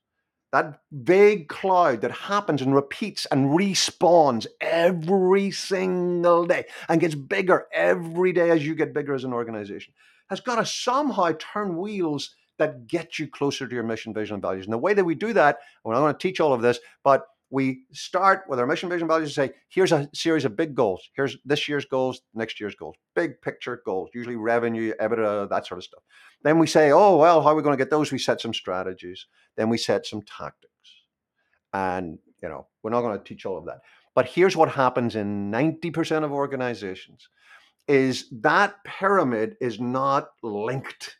that vague cloud that happens and repeats and respawns every single day and gets bigger every day as you get bigger as an organization, has got to somehow turn wheels that get you closer to your mission, vision, and values. And the way that we do that, not going to teach all of this, but we start with our mission, vision, values and say, here's a series of big goals. Here's this year's goals, next year's goals, big picture goals, usually revenue, EBITDA, that sort of stuff. Then we say, oh, well, how are we going to get those? We set some strategies. Then we set some tactics. And, you know, we're not going to teach all of that. But here's what happens in 90% of organizations is that pyramid is not linked.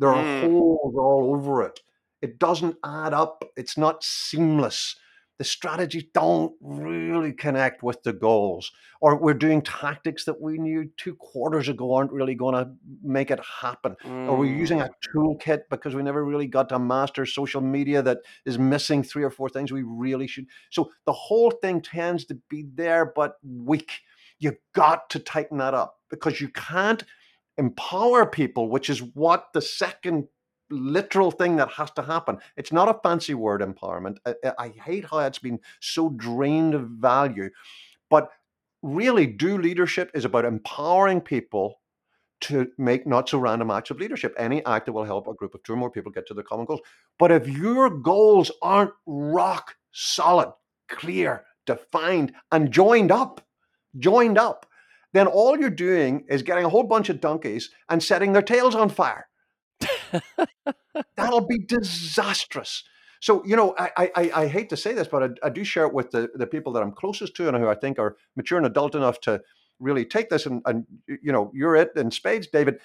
There are mm. holes all over it. It doesn't add up. It's not seamless the strategies don't really connect with the goals, or we're doing tactics that we knew two quarters ago aren't really going to make it happen, mm. or we're using a mm. toolkit because we never really got to master social media that is missing three or four things we really should. So the whole thing tends to be there, but weak. You've got to tighten that up because you can't empower people, which is what the second literal thing that has to happen. It's not a fancy word, empowerment. I, I hate how it's been so drained of value. But really, do leadership is about empowering people to make not so random acts of leadership. Any act that will help a group of two or more people get to their common goals. But if your goals aren't rock solid, clear, defined, and joined up, joined up, then all you're doing is getting a whole bunch of donkeys and setting their tails on fire. That'll be disastrous. So, you know, I, I, I hate to say this, but I, I, do share it with the, the people that I'm closest to and who I think are mature and adult enough to really take this. And, and you know, you're it in spades, David.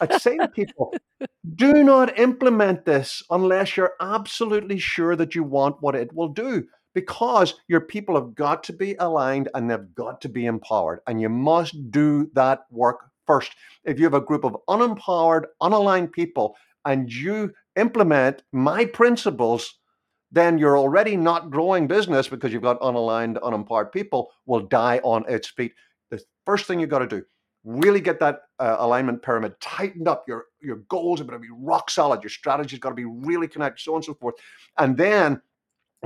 I'd say to people, do not implement this unless you're absolutely sure that you want what it will do because your people have got to be aligned and they've got to be empowered. And you must do that work first. If you have a group of unempowered, unaligned people and you implement my principles, then you're already not growing business because you've got unaligned, unempowered people will die on its feet. The first thing you've got to do, really get that uh, alignment pyramid tightened up. Your your goals are going to be rock solid. Your strategy's got to be really connected, so on and so forth. And then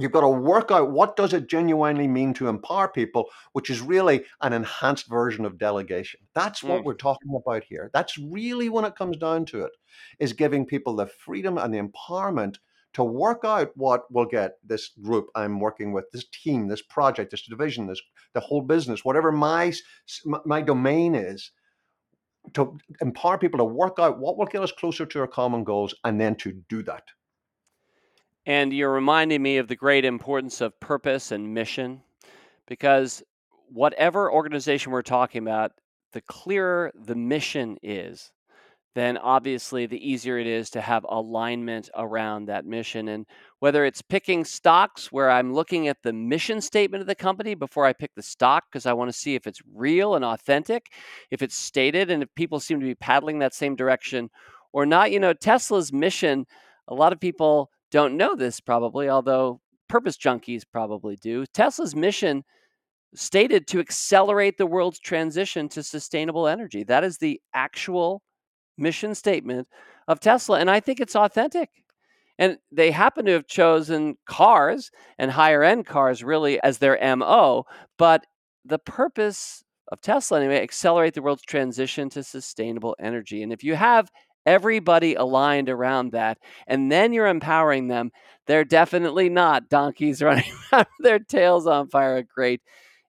you've got to work out what does it genuinely mean to empower people which is really an enhanced version of delegation. That's what mm. we're talking about here. That's really when it comes down to it is giving people the freedom and the empowerment to work out what will get this group i'm working with this team this project this division this the whole business whatever my my domain is to empower people to work out what will get us closer to our common goals and then to do that and you're reminding me of the great importance of purpose and mission because whatever organization we're talking about, the clearer the mission is, then obviously the easier it is to have alignment around that mission. And whether it's picking stocks where I'm looking at the mission statement of the company before I pick the stock because I want to see if it's real and authentic, if it's stated, and if people seem to be paddling that same direction or not. You know, Tesla's mission, a lot of people don't know this probably, although purpose junkies probably do. Tesla's mission stated to accelerate the world's transition to sustainable energy. That is the actual mission statement of Tesla. And I think it's authentic. And they happen to have chosen cars and higher end cars really as their MO. But the purpose of Tesla, anyway, accelerate the world's transition to sustainable energy. And if you have everybody aligned around that, and then you're empowering them. They're definitely not donkeys running around with their tails on fire. A great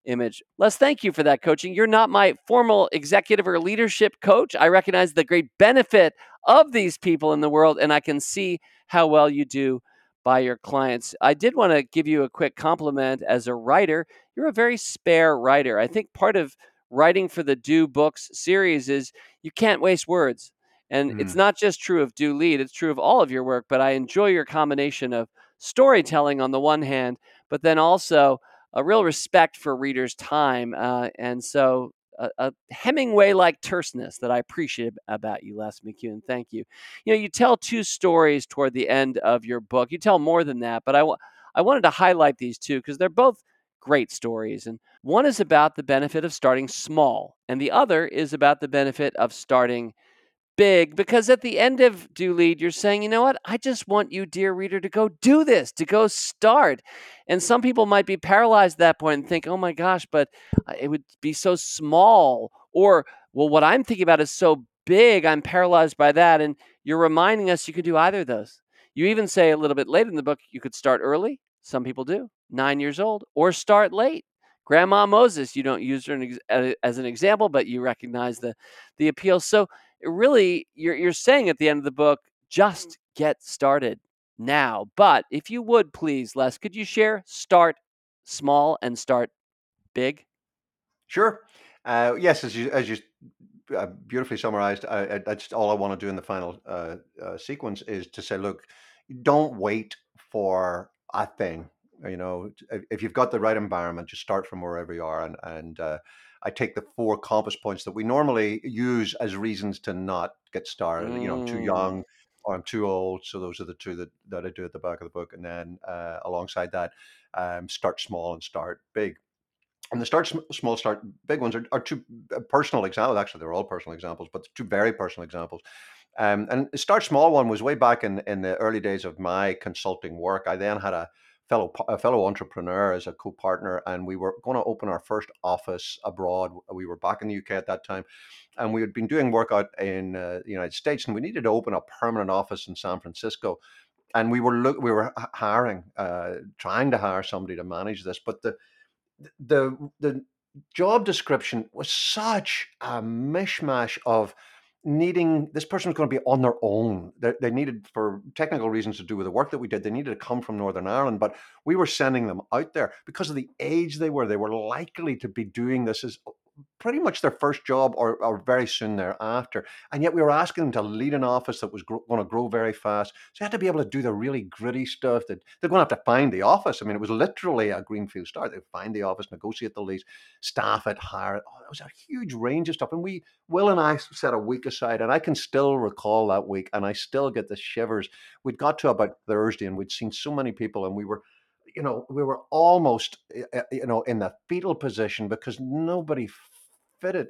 image. Les, thank you for that coaching. You're not my formal executive or leadership coach. I recognize the great benefit of these people in the world, and I can see how well you do by your clients. I did want to give you a quick compliment as a writer. You're a very spare writer. I think part of writing for the Do Books series is you can't waste words. And mm. it's not just true of Do Lead, it's true of all of your work, but I enjoy your combination of storytelling on the one hand, but then also a real respect for readers' time. Uh, and so a, a Hemingway like terseness that I appreciate about you, Les McKeown. Thank you. You know, you tell two stories toward the end of your book. You tell more than that, but I, w- I wanted to highlight these two because they're both great stories. And one is about the benefit of starting small, and the other is about the benefit of starting big because at the end of Do Lead, you're saying, you know what? I just want you, dear reader, to go do this, to go start. And some people might be paralyzed at that point and think, oh my gosh, but uh, it would be so small. Or, well, what I'm thinking about is so big, I'm paralyzed by that. And you're reminding us you could do either of those. You even say a little bit later in the book, you could start early. Some people do, nine years old, or start late. Grandma Moses, you don't use her as an example, but you recognize the the appeal. So really, you're you're saying at the end of the book, just get started now. But if you would please, Les, could you share start small and start big? Sure. Uh, yes, as you as you uh, beautifully summarized, I, I, that's all I want to do in the final uh, uh, sequence is to say, look, don't wait for a thing you know if you've got the right environment just start from wherever you are and and uh, i take the four compass points that we normally use as reasons to not get started mm. you know i'm too young or i'm too old so those are the two that, that i do at the back of the book and then uh, alongside that um, start small and start big. And the start small start big ones are, are two uh, personal examples actually they're all personal examples but two very personal examples. Um, and start small one was way back in, in the early days of my consulting work. I then had a fellow a fellow entrepreneur as a co-partner, and we were going to open our first office abroad. We were back in the UK at that time, and we had been doing work out in uh, the United States, and we needed to open a permanent office in San Francisco. And we were look, we were hiring, uh, trying to hire somebody to manage this, but the the the job description was such a mishmash of needing this person was going to be on their own. They, they, needed, for technical reasons to do with the work that we did, they needed to come from Northern Ireland, but we were sending them out there because of the age they were. They were likely to be doing this as pretty much their first job or, or very soon thereafter. And yet we were asking them to lead an office that was going to grow very fast. So they had to be able to do the really gritty stuff that they're going to have to find the office. I mean, it was literally a greenfield start. They'd find the office, negotiate the lease, staff it, hire it. Oh, it was a huge range of stuff. And we, Will and I set a week aside and I can still recall that week and I still get the shivers. We'd got to about Thursday and we'd seen so many people and we were you know, we were almost, eh, eh, you know, in the fetal position because nobody fitted.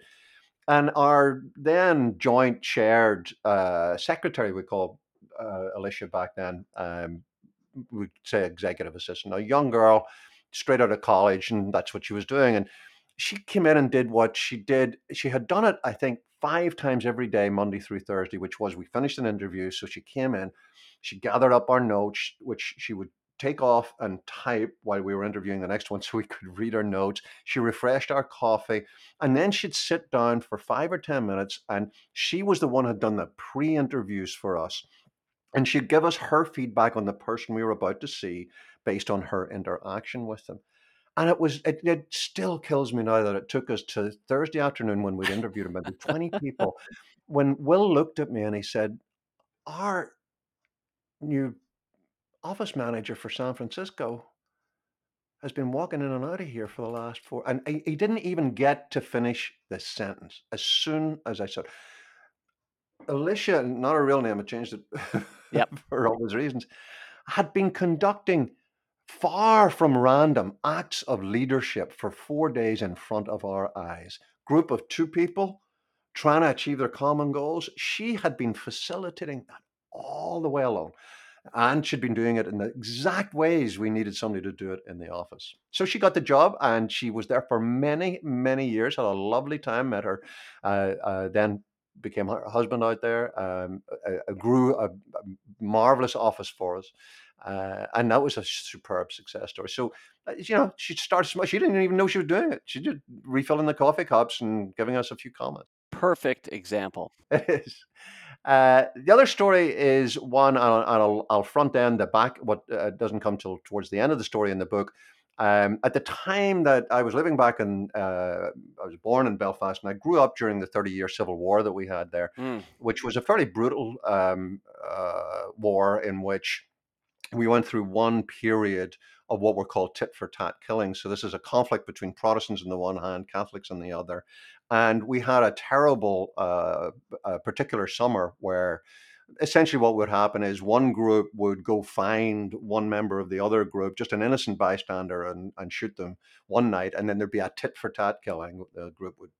And our then joint chaired uh, secretary, we call uh, Alicia back then, um, we'd say executive assistant, a young girl straight out of college, and that's what she was doing. And she came in and did what she did. She had done it, I think, five times every day, Monday through Thursday, which was we finished an interview. So she came in, she gathered up our notes, which she would take off and type while we were interviewing the next one so we could read our notes. She refreshed our coffee and then she'd sit down for five or 10 minutes and she was the one who had done the pre interviews for us. And she'd give us her feedback on the person we were about to see based on her interaction with them. And it was, it, it still kills me now that it took us to Thursday afternoon when we'd interviewed maybe 20 people. When Will looked at me and he said, Our new office manager for San Francisco has been walking in and out of here for the last four. And he, he didn't even get to finish this sentence. As soon as I said, Alicia, not her real name, I changed it yep. for obvious reasons, had been conducting far from random acts of leadership for four days in front of our eyes. Group of two people trying to achieve their common goals. She had been facilitating that all the way along and she'd been doing it in the exact ways we needed somebody to do it in the office. So she got the job and she was there for many, many years, had a lovely time, met her, uh, uh, then became her husband out there, um, uh, grew a, a, marvelous office for us. Uh, and that was a superb success story. So, uh, you know, she started small. She didn't even know she was doing it. She did refilling the coffee cups and giving us a few comments. Perfect example. It is. Uh, the other story is one, and I'll, I'll, front end the back, what uh, doesn't come till towards the end of the story in the book. Um, at the time that I was living back in, uh, I was born in Belfast, and I grew up during the Thirty Year Civil War that we had there, mm. which was a fairly brutal um, uh, war in which we went through one period of what were called tit for tat killings. So this is a conflict between Protestants on the one hand, Catholics on the other, and we had a terrible uh, a particular summer where essentially what would happen is one group would go find one member of the other group, just an innocent bystander, and, and shoot them one night, and then there'd be a tit for tat killing. The group would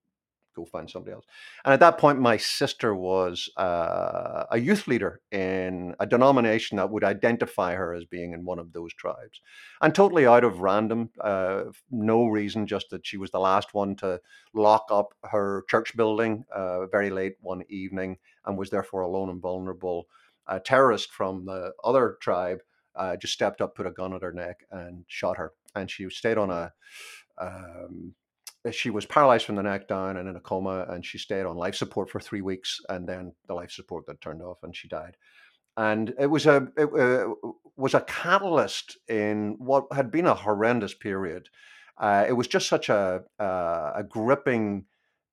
go find somebody else. And at that point, my sister was uh, a youth leader in a denomination that would identify her as being in one of those tribes. And totally out of random, uh, no reason, just that she was the last one to lock up her church building uh, very late one evening and was therefore alone and vulnerable. A terrorist from the other tribe uh, just stepped up, put a gun at her neck, and shot her. And she stayed on a um, she was paralyzed from the neck down and in a coma, and she stayed on life support for three weeks, and then the life support got turned off, and she died. And it was a it uh, was a catalyst in what had been a horrendous period. Uh, it was just such a uh, a gripping,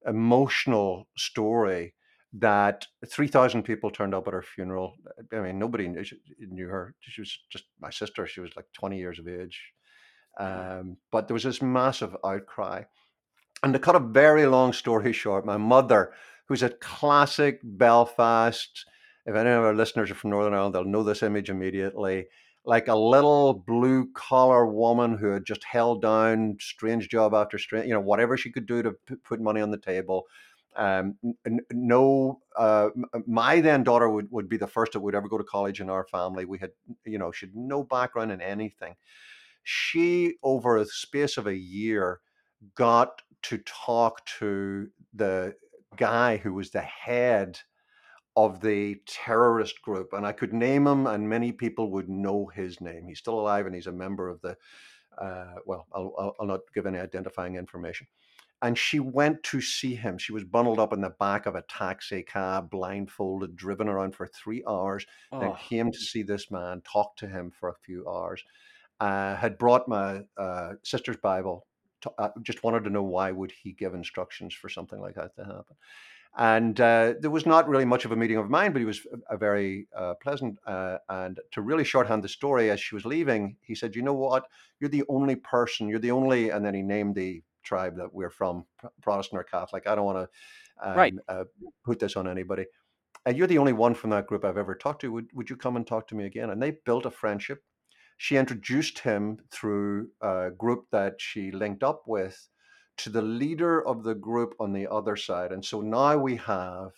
emotional story that 3,000 people turned up at her funeral. I mean, nobody knew, knew, her. She was just my sister. She was like 20 years of age. Um, but there was this massive outcry. And to cut a very long story short, my mother, who's a classic Belfast, if any of our listeners are from Northern Ireland, they'll know this image immediately. Like a little blue collar woman who had just held down strange job after strange, you know, whatever she could do to put money on the table. Um, no, uh, my then daughter would, would be the first that would ever go to college in our family. We had, you know, she had no background in anything. She, over a space of a year, got to talk to the guy who was the head of the terrorist group. And I could name him, and many people would know his name. He's still alive and he's a member of the, uh, well, I'll, I'll, not give any identifying information. And she went to see him. She was bundled up in the back of a taxi cab, blindfolded, driven around for three hours, oh. then came to see this man, talked to him for a few hours. Uh, had brought my uh, sister's Bible uh, just wanted to know why would he give instructions for something like that to happen. And uh, there was not really much of a meeting of mind, but he was a, a very uh, pleasant. Uh, and to really shorthand the story, as she was leaving, he said, "You know what? You're the only person. You're the only." And then he named the tribe that we're from, Protestant or Catholic. I don't want to um, right. Uh, put this on anybody. And you're the only one from that group I've ever talked to. Would Would you come and talk to me again? And they built a friendship she introduced him through a group that she linked up with to the leader of the group on the other side. And so now we have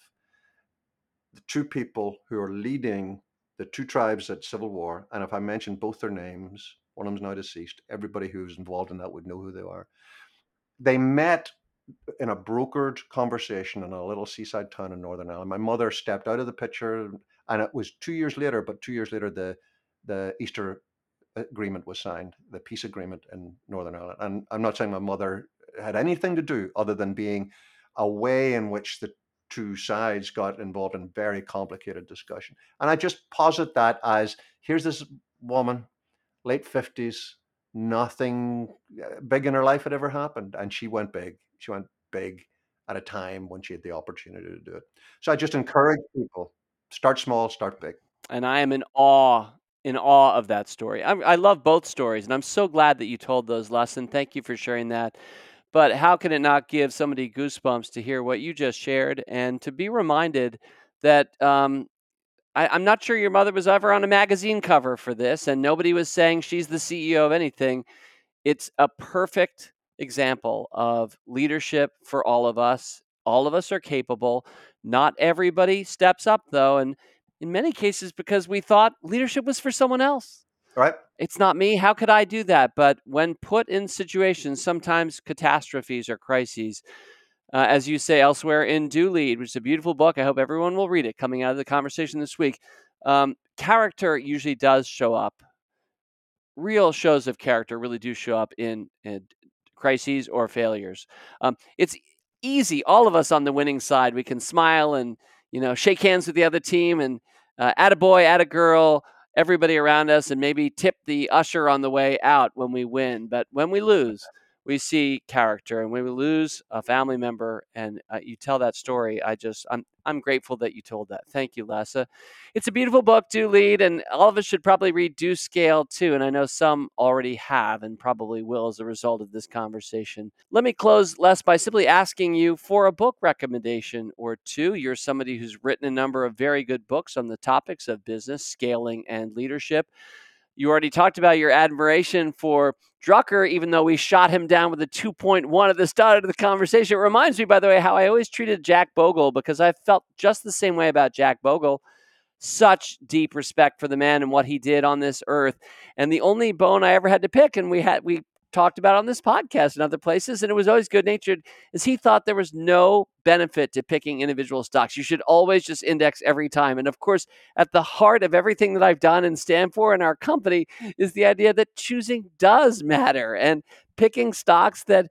the two people who are leading the two tribes at civil war. And if I mention both their names, one of them's now deceased, everybody who's involved in that would know who they are. They met in a brokered conversation in a little seaside town in Northern Ireland. My mother stepped out of the picture, and it was two years later. But two years later, the the Easter agreement was signed, the peace agreement in Northern Ireland. And I'm not saying my mother had anything to do other than being a way in which the two sides got involved in very complicated discussion. And I just posit that as here's this woman, late 50s, nothing uh, big in her life had ever happened. And she went big. She went big at a time when she had the opportunity to do it. So I just encourage people start small, start big. And I am in awe in awe of that story. I, I love both stories, and I'm so glad that you told those, lessons. Thank you for sharing that. But how can it not give somebody goosebumps to hear what you just shared and to be reminded that um, I, I'm not sure your mother was ever on a magazine cover for this, and nobody was saying she's the CEO of anything. It's a perfect example of leadership for all of us. All of us are capable. Not everybody steps up, though, and in many cases because we thought leadership was for someone else. Right. It's not me. How could I do that? But when put in situations, sometimes catastrophes or crises, uh, as you say elsewhere in Do Lead, which is a beautiful book. I hope everyone will read it coming out of the conversation this week. Um, character usually does show up. Real shows of character really do show up in, in crises or failures. Um, it's easy. All of us on the winning side, we can smile and you know, shake hands with the other team and uh, add a boy, add a girl, everybody around us, and maybe tip the usher on the way out when we win. But when we lose, we see character, and when we lose a family member, and uh, you tell that story, I just I'm I'm grateful that you told that. Thank you, lassa It's a beautiful book, Do Lead, and all of us should probably read Do Scale too. And I know some already have and probably will as a result of this conversation. Let me close, Les, by simply asking you for a book recommendation or two. You're somebody who's written a number of very good books on the topics of business, scaling, and leadership. You already talked about your admiration for Drucker, even though we shot him down with a 2.1 at the start of the conversation. It reminds me, by the way, how I always treated Jack Bogle because I felt just the same way about Jack Bogle. Such deep respect for the man and what he did on this earth. And the only bone I ever had to pick, and we had we talked about on this podcast and other places, and it was always good natured, is he thought there was no benefit to picking individual stocks. You should always just index every time. And of course, at the heart of everything that I've done and stand for in our company is the idea that choosing does matter and picking stocks that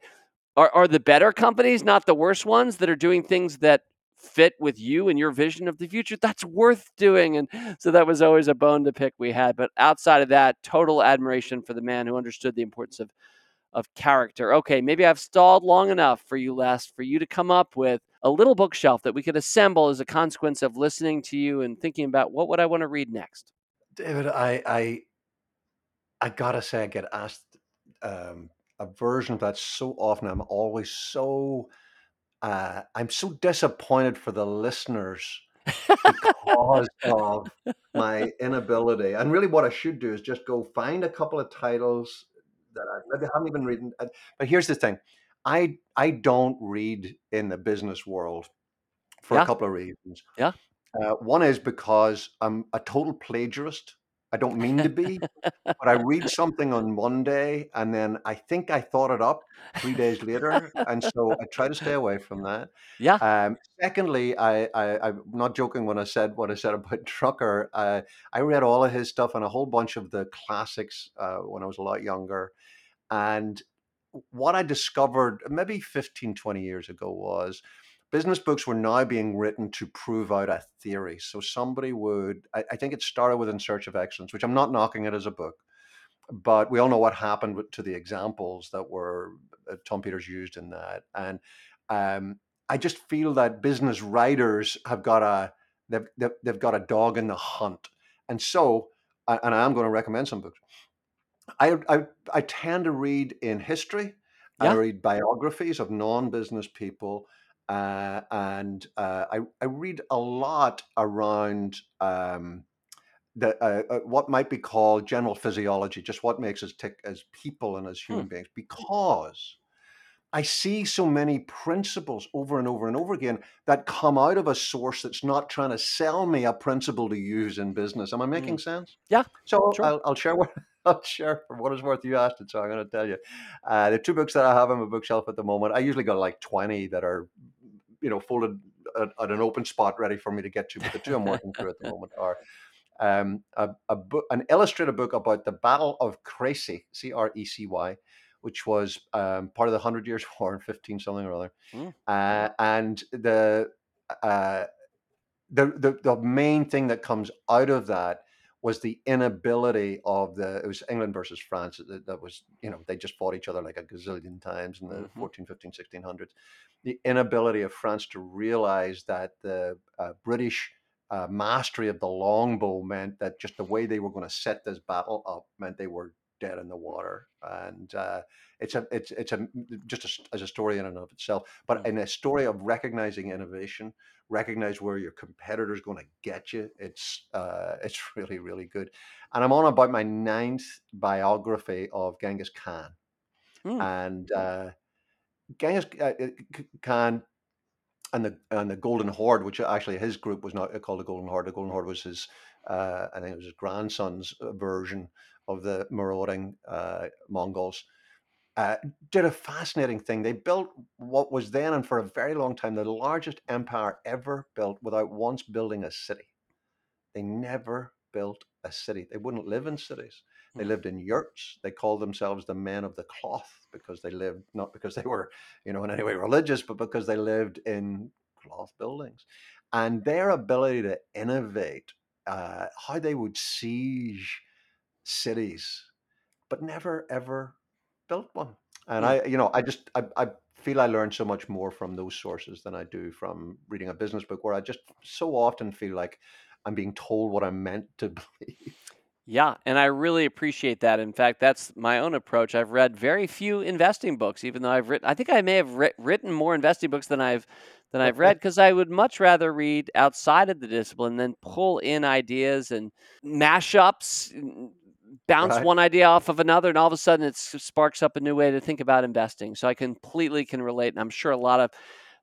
are, are the better companies, not the worst ones that are doing things that fit with you and your vision of the future, that's worth doing. And so that was always a bone to pick we had. But outside of that, total admiration for the man who understood the importance of of character. Okay, maybe I've stalled long enough for you, Les, for you to come up with a little bookshelf that we could assemble as a consequence of listening to you and thinking about what would I want to read next. David, I I I gotta say I get asked um, a version of that so often. I'm always so uh, I'm so disappointed for the listeners because of my inability. And really, what I should do is just go find a couple of titles that I maybe haven't even read. Uh, but here's the thing: I I don't read in the business world for Yeah. a couple of reasons. Yeah. Uh, one is because I'm a total plagiarist. I don't mean to be, but I read something on Monday and then I think I thought it up three days later, and so I try to stay away from that. Yeah. Um, secondly, I, I I'm not joking when I said what I said about Drucker. Uh, I read all of his stuff and a whole bunch of the classics uh, when I was a lot younger, and what I discovered maybe 15, 20 years ago was business books were now being written to prove out a theory. So somebody would, I, I think it started with In Search of Excellence, which I'm not knocking it as a book, but we all know what happened to the examples that were uh, Tom Peters used in that. And um, I just feel that business writers have got a, they've, they've, they've got a dog in the hunt. And so, and I am going to recommend some books. I, I, I tend to read in history. I read biographies of non-business people, uh, and uh, I, I read a lot around um, the uh, uh, what might be called general physiology, just what makes us tick as people and as human beings, because I see so many principles over and over and over again that come out of a source that's not trying to sell me a principle to use in business. Am I making sense? Yeah, So sure. I'll, I'll share what I'll share for what is worth. You asked it, so I'm going to tell you. Uh, the two books that I have on my bookshelf at the moment, I usually got like 20 that are, you know, folded at, at an open spot ready for me to get to. But the two I'm working through at the moment are um, a, a book, an illustrated book about the Battle of Crecy, C R E C Y, which was um, part of the Hundred Years' War in 15 something or other. Mm. Uh, and the, uh, the the the main thing that comes out of that was the inability of the it was England versus France that, that was you know they just fought each other like a gazillion times in the Mhm. 14 15 1600s the inability of France to realize that the uh, British uh, mastery of the longbow meant that just the way they were going to set this battle up meant they were dead in the water and uh, it's a it's it's a just a as a story in and of itself but Mm. in a story of recognizing innovation recognize where your competitor is going to get you it's uh, it's really really good. And i'm on about my ninth biography of genghis khan. Mm. and uh, genghis uh, uh, khan and the and the golden horde which actually his group was not called the golden horde. The golden horde was his uh, i think it was his grandson's uh, version of the marauding uh, mongols uh, did a fascinating thing. They built what was then and for a very long time the largest empire ever built without once building a city. They never built a city. They wouldn't live in cities. They Hmm. lived in yurts. They called themselves the men of the cloth because they lived not because they were, you know, in any way religious, but because they lived in cloth buildings. And their ability to innovate, uh, how they would siege cities, but never ever built one. And. I, you know, I just I, I feel I learned so much more from those sources than I do from reading a business book where I just so often feel like I'm being told what I'm meant to believe. Yeah, and I really appreciate that. In fact, that's my own approach. I've read very few investing books, even though I've written. I think I may have writ- written more investing books than I've than I've read because I would much rather read outside of the discipline than pull in ideas and mashups, bounce Right. one idea off of another, and all of a sudden it sparks up a new way to think about investing. So I completely can relate, and I'm sure a lot of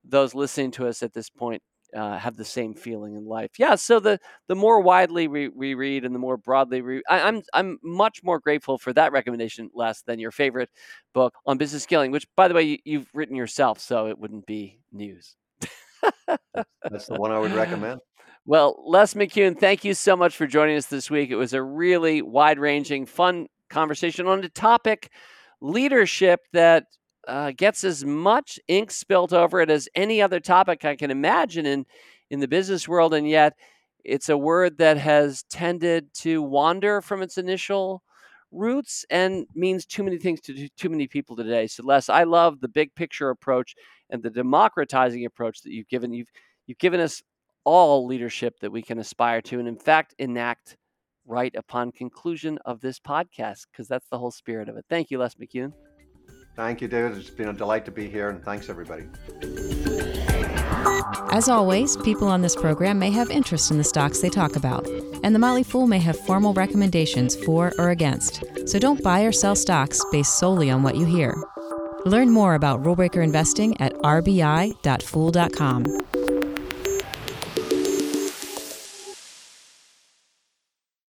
those listening to us at this point uh, have the same feeling in life. Yeah. So the the more widely we, we read and the more broadly we, I, I'm I'm much more grateful for that recommendation, less than your favorite book on business scaling, which by the way you, you've written yourself, so it wouldn't be news. That's the one I would recommend. Well, Les McKeown, thank you so much for joining us this week. It was a really wide ranging, fun conversation on a topic leadership that uh, gets as much ink spilt over it as any other topic I can imagine in, in the business world. And yet, it's a word that has tended to wander from its initial roots and means too many things to too many people today. So, Les, I love the big picture approach and the democratizing approach that you've given. You've you've given us all leadership that we can aspire to, and in fact, enact right upon conclusion of this podcast, because that's the whole spirit of it. Thank you, Les McKeown. Thank you, David. It's been a delight to be here, and thanks everybody. As always, people on this program may have interest in the stocks they talk about, and the Motley Fool may have formal recommendations for or against. So don't buy or sell stocks based solely on what you hear. Learn more about rule breaker investing at rbi.fool.com.